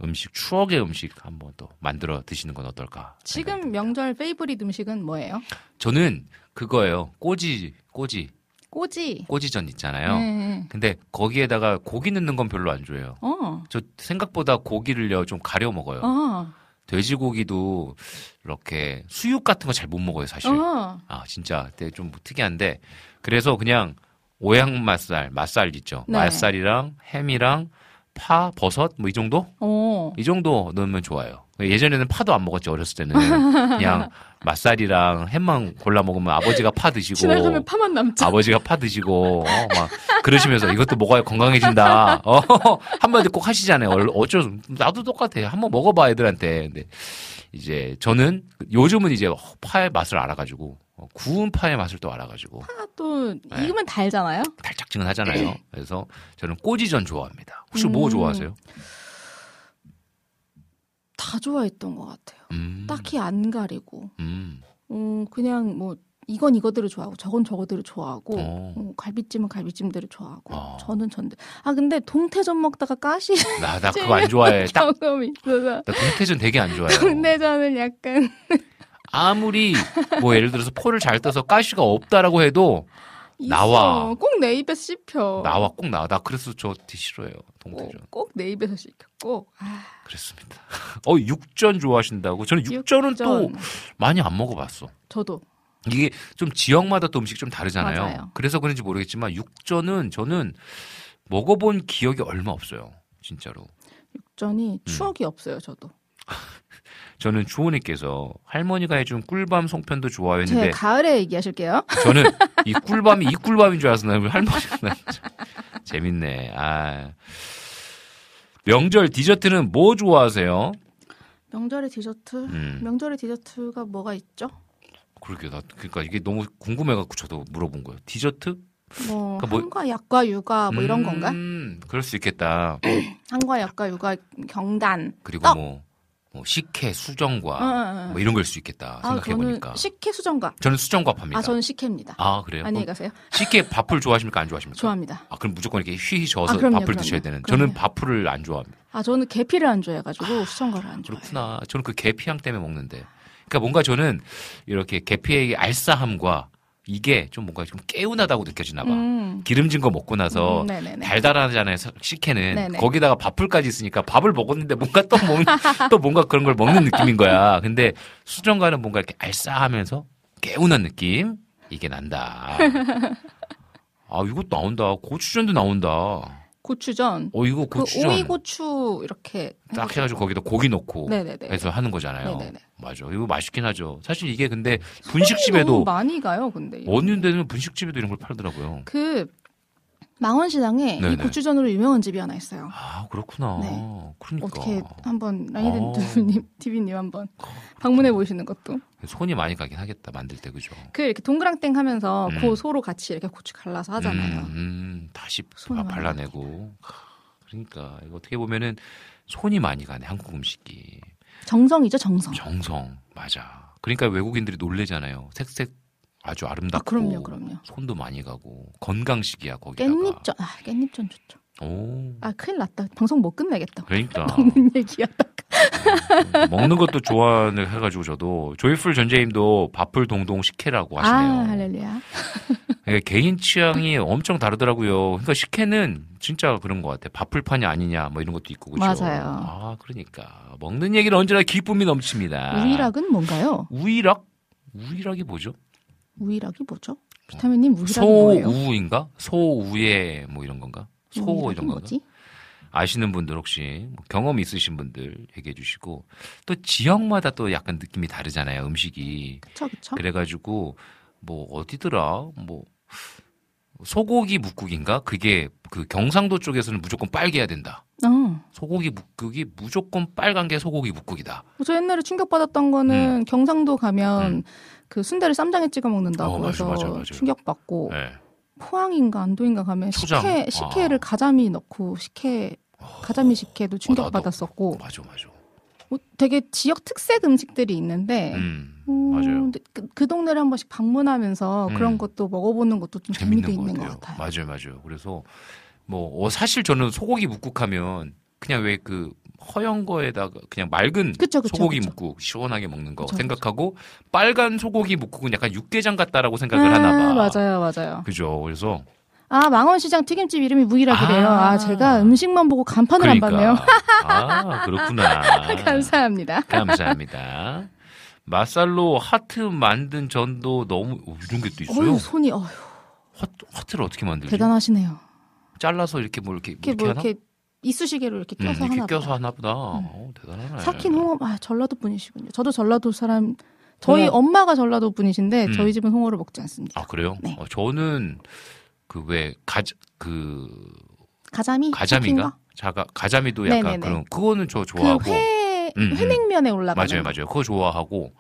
음, 음식, 추억의 음식 한번 또 만들어 드시는 건 어떨까? 지금 명절 페이보릿 음식은 뭐예요? 저는 그거예요. 꼬지, 꼬지, 꼬지. 꼬지전 있잖아요. 네. 근데 거기에다가 고기 넣는 건 별로 안 좋아해요. 어. 저 생각보다 고기를요 좀 가려 먹어요. 어. 돼지고기도 이렇게 수육 같은 거 잘 못 먹어요 사실. 어. 아 진짜 되게 좀 특이한데 그래서 그냥 오양 맛살, 맛살 있죠. 네. 맛살이랑 햄이랑 파, 버섯 뭐 이 정도? 어. 이 정도 넣으면 좋아요. 예전에는 파도 안 먹었죠 어렸을 때는 그냥 맛살이랑 햄만 골라 먹으면 아버지가 파 드시고 지나가면 파만 남죠. 아버지가 파 드시고 어, 막 그러시면서 이것도 먹어야 건강해진다. 어, 한마디 꼭 하시잖아요. 얼- 어쩔 수 나도 똑같아. 한번 먹어봐 애들한테. 근데 이제 저는 요즘은 이제 파의 맛을 알아가지고 어, 구운 파의 맛을 또 알아가지고 아, 또 네. 익으면 달잖아요. 달짝지근하잖아요. 그래서 저는 꼬지전 좋아합니다. 혹시 뭐 음. 좋아하세요? 다 좋아했던 것 같아요. 음, 딱히 안 가리고, 음, 음, 그냥 뭐 이건 이거들을 좋아하고 저건 저거들을 좋아하고, 어. 어, 갈비찜은 갈비찜들을 좋아하고, 어. 저는 전들. 아 근데 동태전 먹다가 가시 나, 나 그거 안 좋아해. 딱, 경험 있어서 나 동태전 되게 안 좋아해요. 동태전은 약간 아무리 뭐 예를 들어서 포를 잘 떠서 가시가 없다라고 해도 나와. 꼭 내 입에 씹혀. 나와 꼭 나와. 나 그래서 저 되게 싫어해요. 꼭, 동태전. 꼭 내 입에서 씹혀. 꼭. 아, 그랬습니다. 어, 육전 좋아하신다고? 저는 육전은 또 육전. 많이 안 먹어봤어. 저도 이게 좀 지역마다 또 음식이 좀 다르잖아요. 맞아요. 그래서 그런지 모르겠지만 육전은 저는 먹어본 기억이 얼마 없어요. 진짜로. 육전이 음. 추억이 없어요. 저도. 저는 주호님께서 할머니가 해준 꿀밤 송편도 제 좋아했는데 가을에 얘기하실게요. 저는 이 꿀밤이 이 꿀밤인 줄 알았어. 나 할머니가 나 진짜 재밌네. 아. 명절 디저트는 뭐 좋아하세요? 명절의 디저트. 음. 명절의 디저트가 뭐가 있죠? 그러게 나 그러니까 이게 너무 궁금해갖고 저도 물어본 거예요. 디저트? 뭐 그러니까 뭐- 한과 약과 육아 뭐 이런 건가? 음, 그럴 수 있겠다. 한과 약과 육아 경단. 그리고 떡. 뭐, 뭐 식혜, 수정과 어. 뭐 이런 걸 수 있겠다 아 생각해 보니까. 식혜 수정과. 저는 수정과합니다. 아 저는 식혜입니다. 아, 그래요? 안녕히 어, 가세요. 식혜 밥풀 좋아하십니까? 안 좋아하십니까? 좋아합니다. 아, 그럼 무조건 이렇게 휘휘 저어서 아, 그럼요, 밥풀 그럼요. 드셔야 되는. 그럼요. 저는 밥풀을 안 좋아합니다. 아 저는 계피를 안 좋아해가지고 수정과를 안 좋아해요. 그렇구나. 저는 그 계피향 때문에 먹는데. 그러니까 뭔가 저는 이렇게 계피의 알싸함과 이게 좀 뭔가 좀 개운하다고 느껴지나 봐. 음. 기름진 거 먹고 나서 음, 네네네. 달달하잖아요. 서- 식혜는 네네. 거기다가 밥풀까지 있으니까 밥을 먹었는데 뭔가 또 먹, 또 뭔가 그런 걸 먹는 느낌인 거야. 근데 수정과는 뭔가 이렇게 알싸하면서 개운한 느낌 이게 난다. 아 이것도 나온다. 고추전도 나온다. 고추전. 어 이거 그 고추전 오이 고추 이렇게 딱 해가지고 거기다 고기 넣고 네네네. 해서 하는 거잖아요. 네네네. 맞아. 이거 맛있긴 하죠. 사실 이게 근데 분식집에도 많이 가요, 근데. 이거. 어느 데는 분식집에도 이런 걸 팔더라고요. 그 망원시장에 이 네네. 고추전으로 유명한 집이 하나 있어요. 아 그렇구나. 네. 그러니까 어떻게 한번 어. 라이덴님 TV님 한번 방문해 보시는 것도 손이 많이 가긴 하겠다 만들 때 그죠. 그 이렇게 동그랑땡 하면서 음. 그 소로 같이 이렇게 고추 갈라서 하잖아요. 음, 음, 다시 발라내고. 그러니까 이거 어떻게 보면은 손이 많이 가네 한국 음식이 정성이죠, 정성. 정성 맞아. 그러니까 외국인들이 놀래잖아요. 색색 아주 아, 아름답고 그럼요, 그럼요. 손도 많이 가고 건강식이야 거기다가. 깻잎전, 아, 깻잎전 좋죠. 오. 아, 큰일 났다. 방송 못 끝내겠다. 그러니까 먹는 얘기하다. 먹는 것도 좋아를 해가지고 저도 조이풀 전재임도 밥풀 동동 식혜라고 아, 하시네요. 할렐루야. 그러니까 개인 취향이 엄청 다르더라고요. 그러니까 식혜는 진짜 그런 것 같아. 밥풀판이 아니냐 뭐 이런 것도 있고 그죠. 맞아요. 아 그러니까 먹는 얘기는 언제나 기쁨이 넘칩니다. 우이락은 뭔가요? 우이락? 우이락이 뭐죠? 우이락이 뭐죠? 비타민님 우이락이 뭐예요? 소우인가? 소우에 뭐 이런 건가? 소 이런 건가? 뭐지? 아시는 분들 혹시 뭐 경험 있으신 분들 얘기해 주시고 또 지역마다 또 약간 느낌이 다르잖아요 음식이 그쵸, 그쵸. 그래가지고 뭐 어디더라 뭐 소고기 묵국인가 그게 그 경상도 쪽에서는 무조건 빨개야 된다 어. 소고기 묵국이 무조건 빨간 게 소고기 묵국이다 저 옛날에 충격받았던 거는 경상도 가면 음. 그 순대를 쌈장에 찍어 먹는다고 어, 맞아, 해서 맞아, 맞아. 충격받고 네. 포항인가 안도인가 가면 초장. 식혜 식혜를 가자미 넣고 식혜 가자미 식혜도 충격받았었고 맞아 맞아 뭐 되게 지역 특색 음식들이 있는데 음 음, 맞아요 그, 그 동네를 한 번씩 방문하면서 음. 그런 것도 먹어보는 것도 좀 재미도 있는 것 같아요. 맞아요, 맞아요. 그래서 뭐 어, 사실 저는 소고기 묵국하면 그냥 왜 그 허연 거에다가 그냥 맑은 그쵸, 그쵸, 소고기 그쵸. 묵국 시원하게 먹는 거 그쵸, 생각하고 빨간 소고기 묵국은 약간 육개장 같다라고 생각을 아, 하나 봐. 맞아요, 맞아요. 그죠. 그래서 아 망원시장 튀김집 이름이 무이락이래요. 아. 아, 제가 음식만 보고 간판을 그러니까 안 봤네요. 아 그렇구나. 감사합니다. 감사합니다. 맛살로 하트 만든 전도 너무 오, 이런 게 또 있어요. 어휴 손이 어휴, 하, 하트를 어떻게 만들지? 대단하시네요. 잘라서 이렇게 뭐 이렇게 이렇게 이렇게 뭐? 이렇게 이쑤시개로 이렇게 음, 껴서 이렇게 하나 껴서 보다. 하나 보다. 어, 대단하네. 삭힌 홍어 아 전라도 분이시군요. 저도 전라도 사람 저희 홍어. 엄마가 전라도 분이신데 음. 저희 집은 홍어를 먹지 않습니다. 아 그래요? 네. 어, 저는 그 왜 가자 그 가자미 가자미가? 자가 가자미도 약간 네네네. 그런 그거는 저그 좋아하고 회, 음, 음. 회냉면에 올라가는 맞아요 맞아요 그거 좋아하고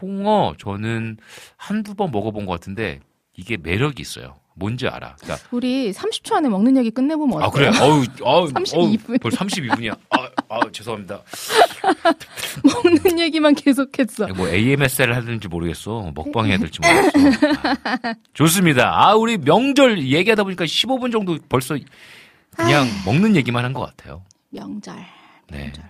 홍어 저는 한두 번 먹어본 것 같은데 이게 매력이 있어요. 뭔지 알아. 그러니까 우리 30초 안에 먹는 얘기 끝내보면 아 어때요? 그래. 어우, 어우, 32 분. 벌 32분이야. 아, 아 죄송합니다. 먹는 얘기만 계속했어. 뭐 AMS를 하든지 모르겠어. 먹방 해야 될지 모르겠어. 아, 좋습니다. 아, 우리 명절 얘기하다 보니까 15분 정도 벌써 그냥 먹는 얘기만 한 것 같아요. 명절. 네. 명절.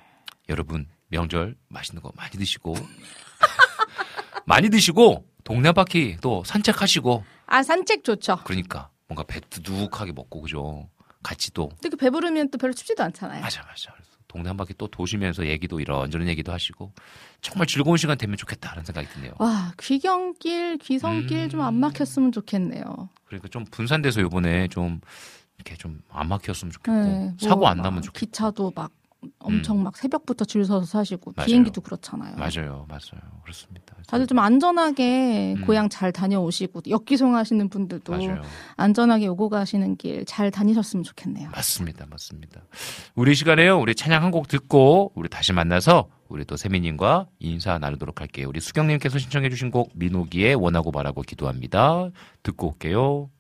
여러분, 명절 맛있는 거 많이 드시고, 많이 드시고, 동네 바퀴 또 산책하시고, 아 산책 좋죠. 그러니까 뭔가 배 두둑하게 먹고, 그죠? 같이 또, 특히 배부르면 또 별로 춥지도 않잖아요. 맞아, 맞아. 동네 한 바퀴 또 도시면서 얘기도 이런저런 얘기도 하시고, 정말 즐거운 시간 되면 좋겠다라는 생각이 드네요. 와 귀경길, 귀성길 음. 좀안 막혔으면 좋겠네요. 그러니까 좀 분산돼서 요번에 좀 이렇게 좀 안 막혔으면 좋겠고 네, 뭐 사고 안막 나면 좋겠고 기차도 막 엄청 막 새벽부터 줄 서서 사시고 맞아요. 비행기도 그렇잖아요. 맞아요 맞아요 그렇습니다 다들 좀 안전하게 음. 고향 잘 다녀오시고 역기송하시는 분들도 맞아요 안전하게 오고 가시는 길 잘 다니셨으면 좋겠네요. 맞습니다 맞습니다 우리 시간에요 우리 찬양 한 곡 듣고 우리 다시 만나서 우리 또 세미님과 인사 나누도록 할게요. 우리 수경님께서 신청해주신 곡 민호기의 원하고 바라고 기도합니다. 듣고 올게요.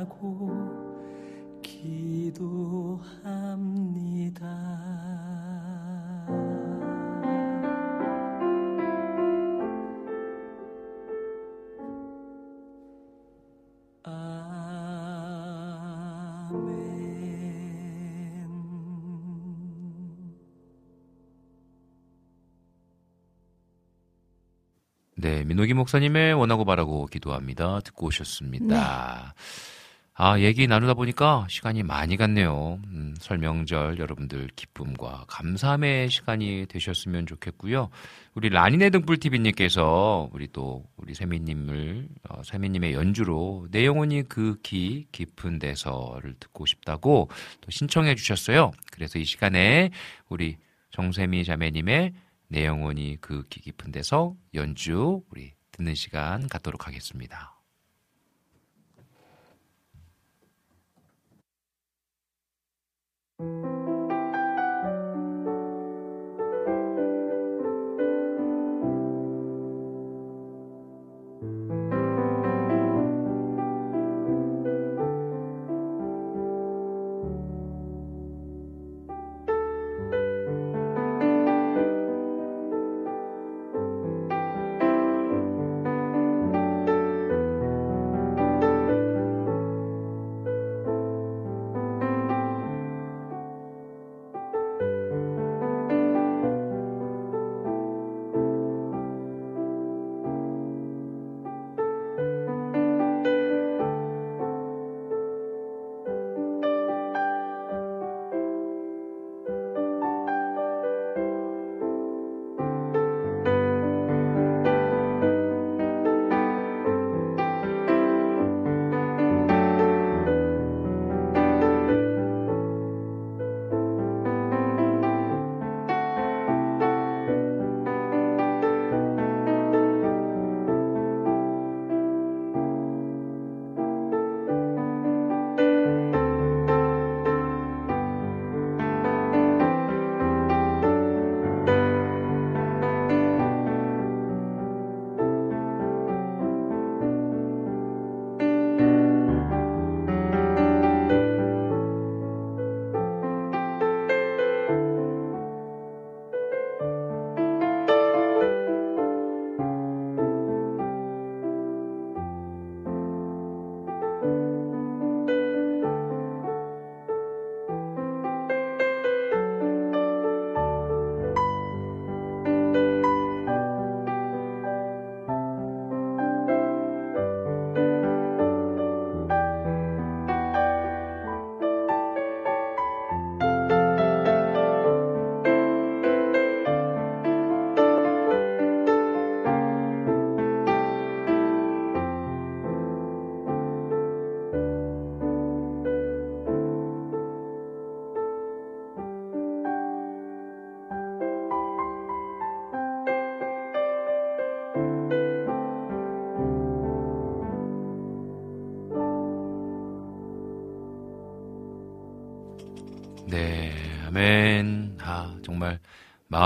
바라고 기도합니다. 아멘. 네, 민호기 목사님의 원하고 바라고 기도합니다. 듣고 오셨습니다. 아, 얘기 나누다 보니까 시간이 많이 갔네요. 음, 설명절 여러분들 기쁨과 감사함의 시간이 되셨으면 좋겠고요. 우리 라니네 등불TV님께서 우리 또 우리 세미님을, 어, 세미님의 연주로 내 영혼이 그기 깊은 데서를 듣고 싶다고 또 신청해 주셨어요. 그래서 이 시간에 우리 정세미 자매님의 내 영혼이 그기 깊은 데서 연주 우리 듣는 시간 갖도록 하겠습니다. 아,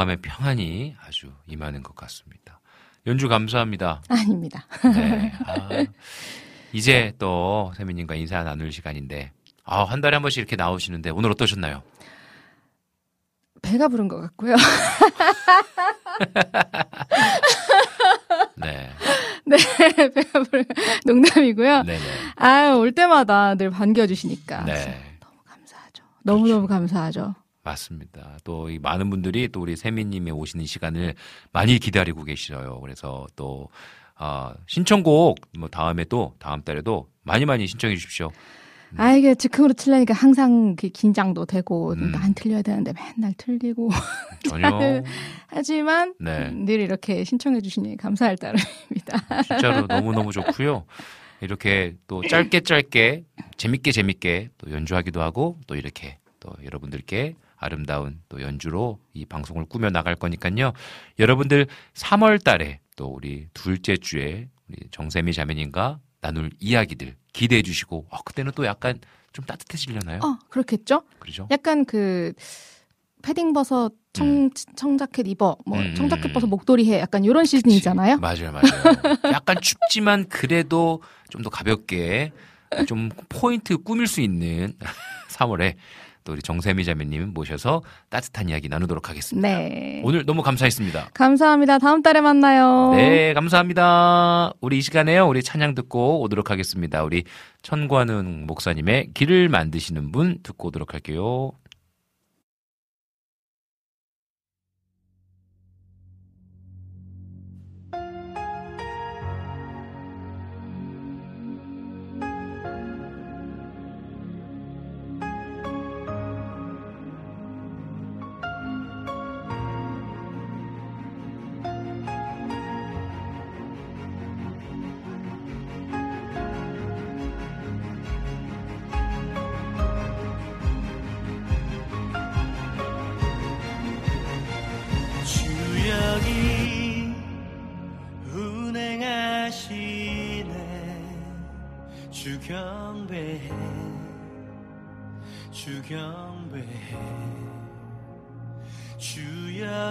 마음의 평안이 아주 임하는 것 같습니다. 연주 감사합니다. 아닙니다. 네. 아, 이제 또 세미님과 인사 나눌 시간인데, 아, 한 달에 한 번씩 이렇게 나오시는데 오늘 어떠셨나요? 배가 부른 것 같고요. 네. 네, 배가 부른 농담이고요. 네네. 아, 올 때마다 늘 반겨주시니까. 네. 너무 감사하죠. 너무너무 감사하죠. 맞습니다. 또 이 많은 분들이 또 우리 세미님의 오시는 시간을 많이 기다리고 계시어요. 그래서 또 아, 신청곡 뭐 다음에 또 다음 달에도 많이 많이 신청해 주십시오. 아, 이게 즉흥으로 틀려니까 항상 그 긴장도 되고, 음. 안 틀려야 되는데 맨날 틀리고. 전혀 하지만, 네. 늘 이렇게 신청해 주시니 감사할 따름입니다. 진짜로 너무 너무 좋고요. 이렇게 또 짧게 짧게 재밌게 재밌게 또 연주하기도 하고 또 이렇게 또 여러분들께 아름다운 또 연주로 이 방송을 꾸며 나갈 거니까요. 여러분들 3월 달에 또 우리 둘째 주에 우리 정세미 자매님과 나눌 이야기들 기대해 주시고 아, 그때는 또 약간 좀 따뜻해지려나요? 어, 그렇겠죠? 그러죠? 약간 그, 패딩 벗어 청, 청자켓 입어, 뭐, 음, 청자켓 음, 벗어 음. 목도리 해. 약간 이런 시즌이잖아요. 맞아요, 맞아요. 약간 춥지만 그래도 좀 더 가볍게 좀 포인트 꾸밀 수 있는 3월에 또 우리 정세미 자매님 모셔서 따뜻한 이야기 나누도록 하겠습니다. 네. 오늘 너무 감사했습니다. 감사합니다. 다음 달에 만나요. 네, 감사합니다. 우리 이 시간에요. 우리 찬양 듣고 오도록 하겠습니다. 우리 천관은 목사님의 길을 만드시는 분 듣고 오도록 할게요.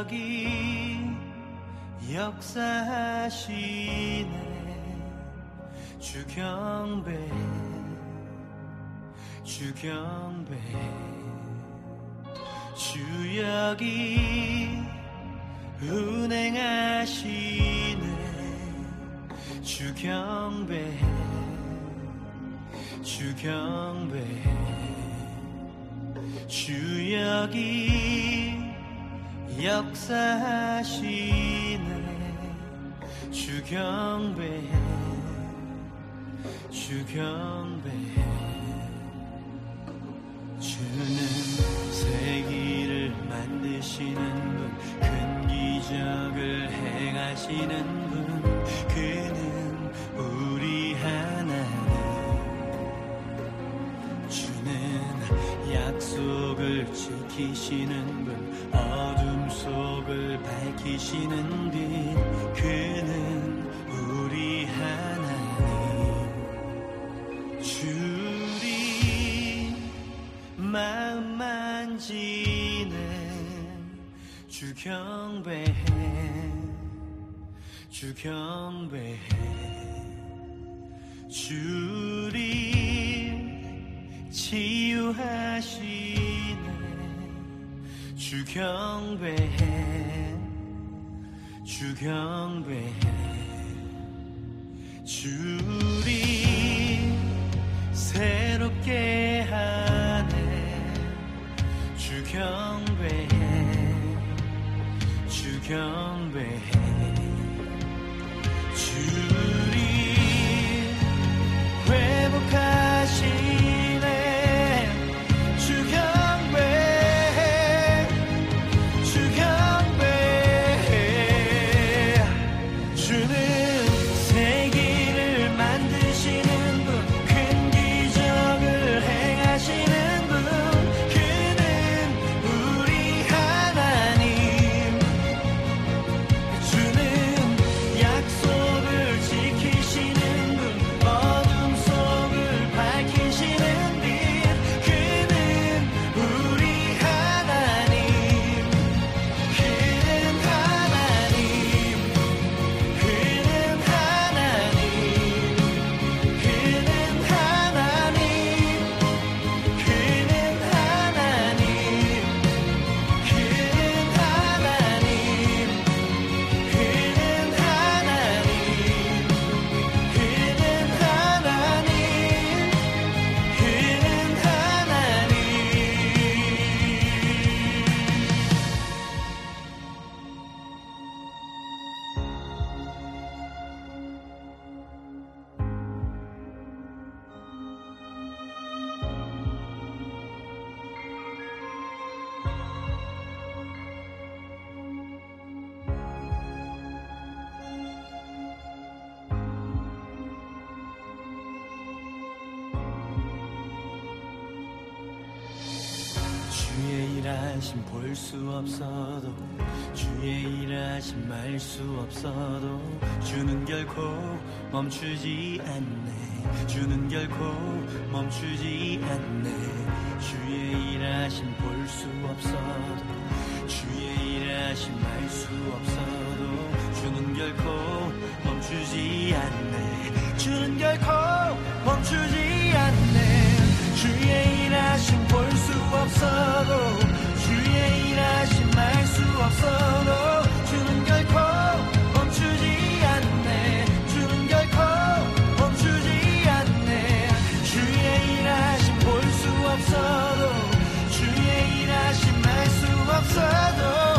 주역이 역사하시네. 주경배해 주경배해 주역이 운행하시네. 주경배 주경배. 주역이 역사하시네 주경배 주경배 주는 세기를 만드시는 분, 큰 기적을 행하시는 분, 그는 우리 하나님. 주는 약속을 지키시는 분, 어둠 속을 밝히시는 빛, 그는 우리 하나님. 주리 마음 만지는 주 경배해. 주 경배해. 주리 치유하시네 주경배해. 주경배해. 주리 새롭게 하네. 주경배해. 주경배해. 주 수 없어도 주의 일하심 말수 없어도 주는 결코 멈추지 않네. 주는 결코 멈추지 않네. 주의 일하심 볼 수 없어도 주의 일하심 말수 없어도 주는 결코 멈추지 않네. 주는 결코 멈추지 않네. 주의 일하심 볼 수 없어도 말 수 없어도 주는 결코 멈추지 않네. 주는 결코 멈추지 않네. 주의 일하심 볼 수 없어도 주의 일하심 말수 없어도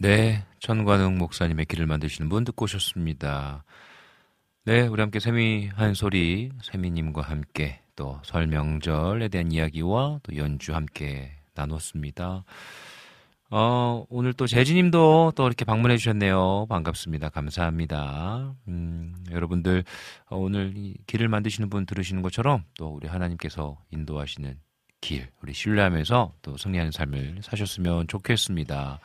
네, 천관웅 목사님의 길을 만드시는 분 듣고 오셨습니다. 네, 우리 함께 세미 한 소리, 세미님과 함께 또 설 명절에 대한 이야기와 또 연주 함께 나눴습니다. 어, 오늘 또 재진님도 또 이렇게 방문해 주셨네요. 반갑습니다. 감사합니다. 음, 여러분들 어, 오늘 이 길을 만드시는 분 들으시는 것처럼 또 우리 하나님께서 인도하시는 길, 우리 신뢰하면서 또 승리하는 삶을 사셨으면 좋겠습니다.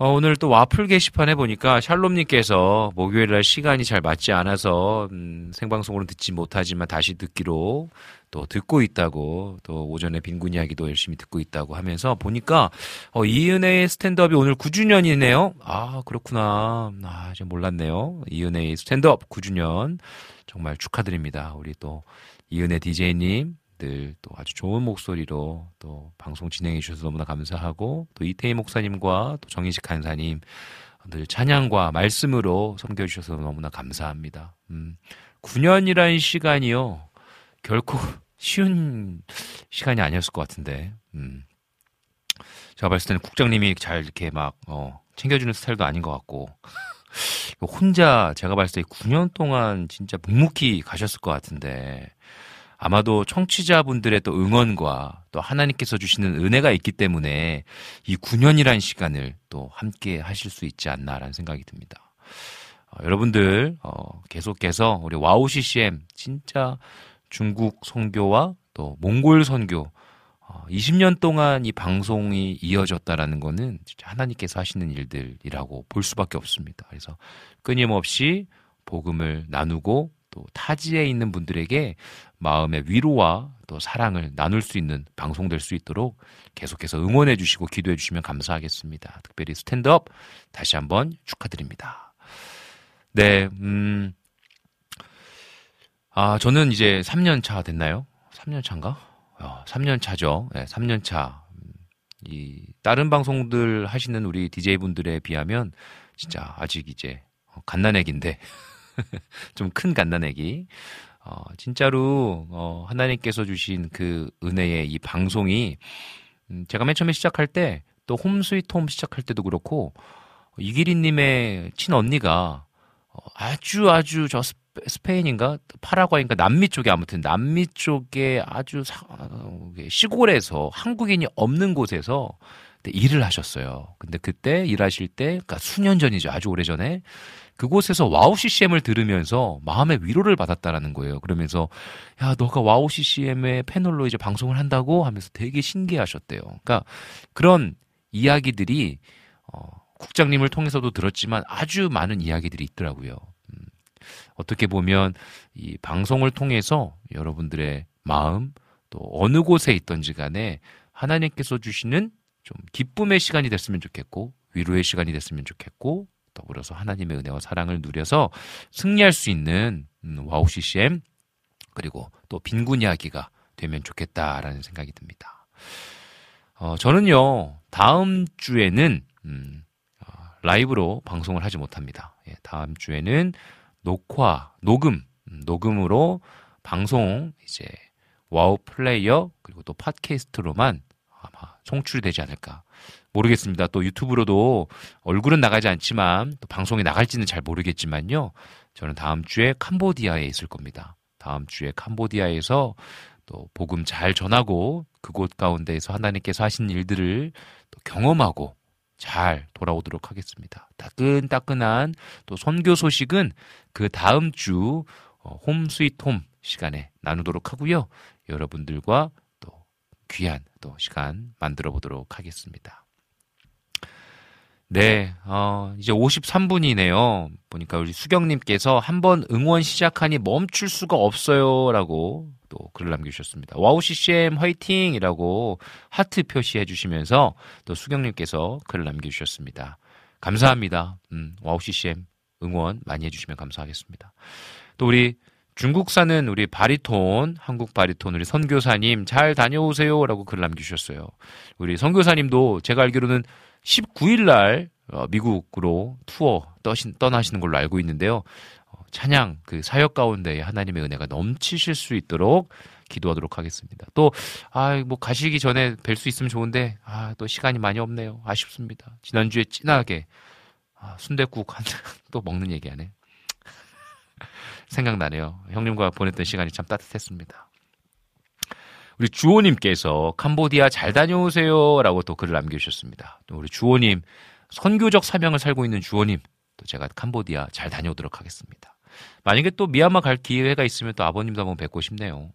어, 오늘 또 와플 게시판에 보니까 샬롬님께서 목요일 날 시간이 잘 맞지 않아서 음, 생방송으로는 듣지 못하지만 다시 듣기로 또 듣고 있다고 또 오전에 빈곤 이야기도 열심히 듣고 있다고 하면서 보니까 어, 이은혜의 스탠드업이 오늘 9주년이네요. 아 그렇구나. 아 이제 몰랐네요. 이은혜의 스탠드업 9주년 정말 축하드립니다. 우리 또 이은혜 DJ님 늘 또 아주 좋은 목소리로 또 방송 진행해 주셔서 너무나 감사하고 또 이태희 목사님과 또 정희식 간사님 늘 찬양과 말씀으로 섬겨 주셔서 너무나 감사합니다. 음, 9년이라는 시간이요. 결코 쉬운 시간이 아니었을 것 같은데. 음. 제가 봤을 때는 국장님이 잘 이렇게 막 어, 챙겨주는 스타일도 아닌 것 같고 혼자 제가 봤을 때 9년 동안 진짜 묵묵히 가셨을 것 같은데 아마도 청취자분들의 또 응원과 또 하나님께서 주시는 은혜가 있기 때문에 이 9년이라는 시간을 또 함께 하실 수 있지 않나라는 생각이 듭니다. 어, 여러분들 어, 계속해서 우리 WOW CCM 진짜 중국 선교와 또 몽골 선교 어, 20년 동안 이 방송이 이어졌다라는 거는 진짜 하나님께서 하시는 일들이라고 볼 수밖에 없습니다. 그래서 끊임없이 복음을 나누고 또 타지에 있는 분들에게 마음의 위로와 또 사랑을 나눌 수 있는 방송 될 수 있도록 계속해서 응원해 주시고 기도해 주시면 감사하겠습니다. 특별히 스탠드업 다시 한번 축하드립니다. 네, 음, 아, 저는 이제 3년 차 됐나요? 3년 차인가? 어, 3년 차죠. 네, 3년 차. 음, 이, 다른 방송들 하시는 우리 DJ분들에 비하면 진짜 아직 이제 갓난애기인데 좀 큰 갓난애기. 어, 진짜로 어, 하나님께서 주신 그 은혜의 이 방송이 음, 제가 맨 처음에 시작할 때 또 Home Sweet Home 시작할 때도 그렇고 이기리님의 친언니가 어, 아주 아주 저 스페- 스페인인가 파라과이인가 남미 쪽에 아무튼 남미 쪽에 아주 사- 어, 시골에서 한국인이 없는 곳에서 근데 일을 하셨어요. 근데 그때 일하실 때, 그러니까 수년 전이죠. 아주 오래 전에. 그곳에서 WOW CCM을 들으면서 마음의 위로를 받았다라는 거예요. 그러면서 야 너가 와우 CCM의 패널로 이제 방송을 한다고 하면서 되게 신기하셨대요. 그러니까 그런 이야기들이 어, 국장님을 통해서도 들었지만 아주 많은 이야기들이 있더라고요. 음, 어떻게 보면 이 방송을 통해서 여러분들의 마음 또 어느 곳에 있던지 간에 하나님께서 주시는 좀 기쁨의 시간이 됐으면 좋겠고 위로의 시간이 됐으면 좋겠고 더불어서 하나님의 은혜와 사랑을 누려서 승리할 수 있는 음, WOW CCM 그리고 또 빈군 이야기가 되면 좋겠다라는 생각이 듭니다. 어, 저는요 다음 주에는 음, 어, 라이브로 방송을 하지 못합니다. 예, 다음 주에는 녹화, 녹음, 음, 녹음으로 방송 이제 WOW Player 그리고 또 팟캐스트로만 아마 송출이 되지 않을까 모르겠습니다. 또 유튜브로도 얼굴은 나가지 않지만 또 방송에 나갈지는 잘 모르겠지만요. 저는 다음 주에 캄보디아에 있을 겁니다. 다음 주에 캄보디아에서 또 복음 잘 전하고 그곳 가운데에서 하나님께서 하신 일들을 또 경험하고 잘 돌아오도록 하겠습니다. 따끈따끈한 또 선교 소식은 그 다음 주 어, 홈 스위트 홈 시간에 나누도록 하고요. 여러분들과 또 귀한 또 시간 만들어 보도록 하겠습니다. 네, 어, 이제 53분이네요. 보니까 우리 수경님께서 한번 응원 시작하니 멈출 수가 없어요. 라고 또 글을 남겨주셨습니다. WOW CCM 화이팅! 이라고 하트 표시해 주시면서 또 수경님께서 글을 남겨주셨습니다. 감사합니다. 음, WOW CCM 응원 많이 해주시면 감사하겠습니다. 또 우리 중국 사는 우리 바리톤, 한국 바리톤 우리 선교사님 잘 다녀오세요. 라고 글 남겨주셨어요. 우리 선교사님도 제가 알기로는 19일 날 어, 미국으로 투어 떠신, 떠나시는 걸로 알고 있는데요. 어, 찬양 그 사역 가운데 하나님의 은혜가 넘치실 수 있도록 기도하도록 하겠습니다. 또, 아, 뭐 가시기 전에 뵐 수 있으면 좋은데, 아, 또 시간이 많이 없네요. 아쉽습니다. 지난주에 진하게, 아, 순대국 한, 또 먹는 얘기 하네. 생각나네요. 형님과 보냈던 시간이 참 따뜻했습니다. 우리 주호님께서 캄보디아 잘 다녀오세요. 라고 또 글을 남겨주셨습니다. 또 우리 주호님, 선교적 사명을 살고 있는 주호님, 또 제가 캄보디아 잘 다녀오도록 하겠습니다. 만약에 또 미얀마 갈 기회가 있으면 또 아버님도 한번 뵙고 싶네요.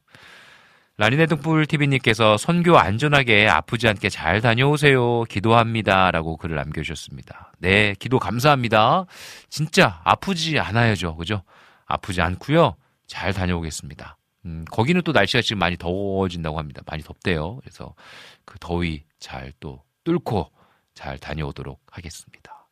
라니네 등불 TV님께서 선교 안전하게 아프지 않게 잘 다녀오세요. 기도합니다. 라고 글을 남겨주셨습니다. 네, 기도 감사합니다. 진짜 아프지 않아야죠. 그죠? 아프지 않고요. 잘 다녀오겠습니다. 음, 거기는 또 날씨가 지금 많이 더워진다고 합니다. 많이 덥대요. 그래서 그 더위 잘 또 뚫고 잘 다녀오도록 하겠습니다.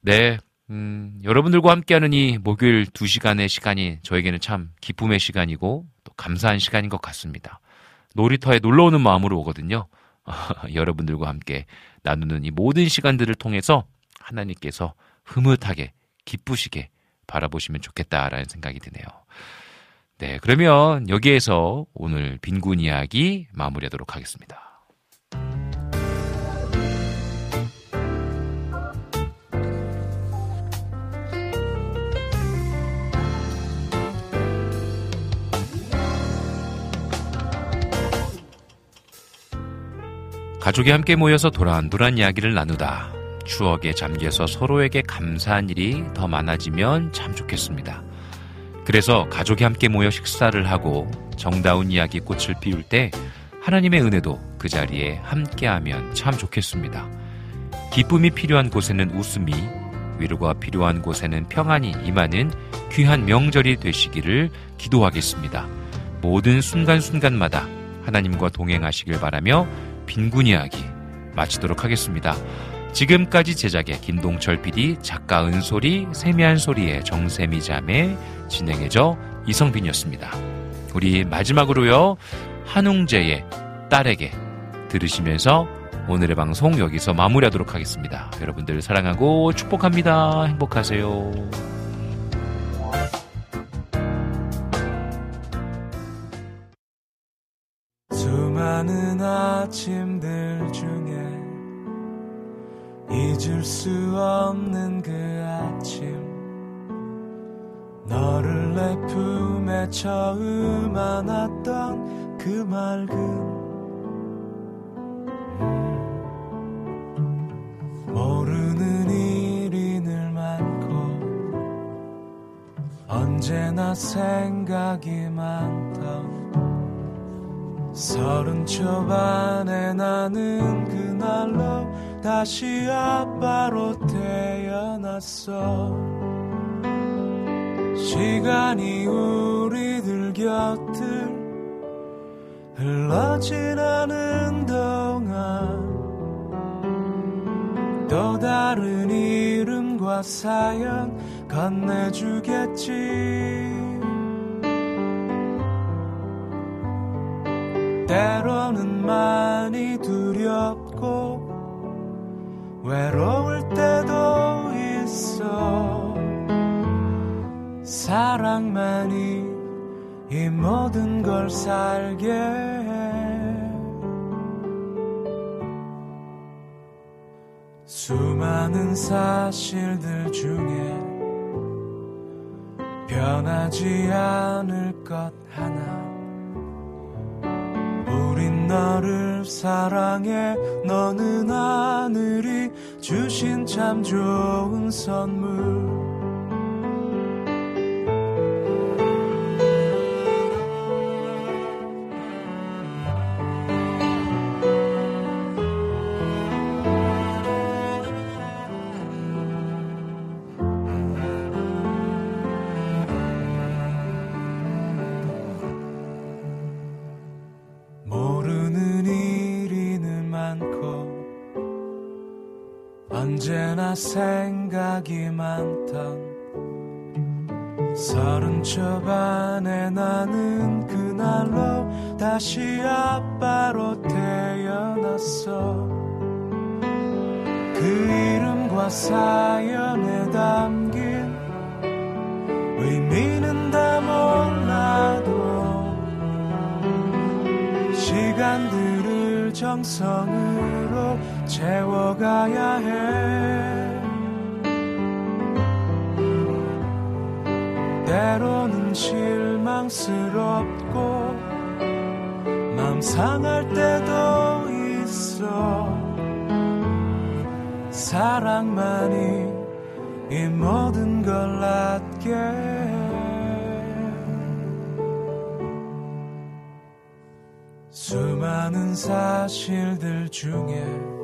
네. 음, 여러분들과 함께하는 이 목요일 두 시간의 시간이 저에게는 참 기쁨의 시간이고 또 감사한 시간인 것 같습니다. 놀이터에 놀러 오는 마음으로 오거든요. 여러분들과 함께 나누는 이 모든 시간들을 통해서 하나님께서 흐뭇하게 기쁘시게 바라보시면 좋겠다라는 생각이 드네요. 네, 그러면 여기에서 오늘 빈군 이야기 마무리하도록 하겠습니다. 가족이 함께 모여서 도란도란 이야기를 나누다 추억에 잠겨서 서로에게 감사한 일이 더 많아지면 참 좋겠습니다. 그래서 가족이 함께 모여 식사를 하고 정다운 이야기 꽃을 피울 때 하나님의 은혜도 그 자리에 함께하면 참 좋겠습니다. 기쁨이 필요한 곳에는 웃음이, 위로가 필요한 곳에는 평안이 임하는 귀한 명절이 되시기를 기도하겠습니다. 모든 순간순간마다 하나님과 동행하시길 바라며 빈군 이야기 마치도록 하겠습니다. 지금까지 제작의 김동철 PD, 작가 은솔이, 세미한 소리의 정세미 자매, 진행해줘 이성빈이었습니다. 우리 마지막으로요, 한웅재의 딸에게 들으시면서 오늘의 방송 여기서 마무리하도록 하겠습니다. 여러분들 사랑하고 축복합니다. 행복하세요. 아침 줄 수 없는 그 아침. 너를 내 품에 처음 안았던 그 맑은 음. 모르는 일이 늘 많고 언제나 생각이 많던 서른 초반에 나는 그날로 다시 아빠로 태어났어. 시간이 우리들 곁을 흘러지나는 동안 또 다른 이름과 사연 건네주겠지. 때로는 많이 두렵고 외로울 때도 있어. 사랑만이 이 모든 걸 살게 해. 수많은 사실들 중에 변하지 않을 것 하나 너를 사랑해. 너는 하늘이 주신 참 좋은 선물 언제나 생각이 많던 서른 초반에 나는 그날로 다시 아빠로 태어났어. 그 이름과 사연에 담긴 의미는 다 몰라도 시간들을 정성으로 채워가야 해. 때로는 실망스럽고 맘 상할 때도 있어. 사랑만이 이 모든 걸 낫게. 해 수많은 사실들 중에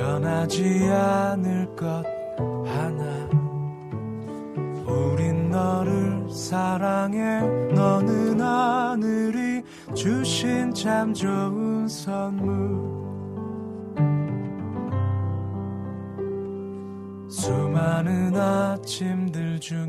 변하지 않을 것 하나. 우린 너를 사랑해. 너는 하늘이 주신 참 좋은 선물. 수많은 아침들 중에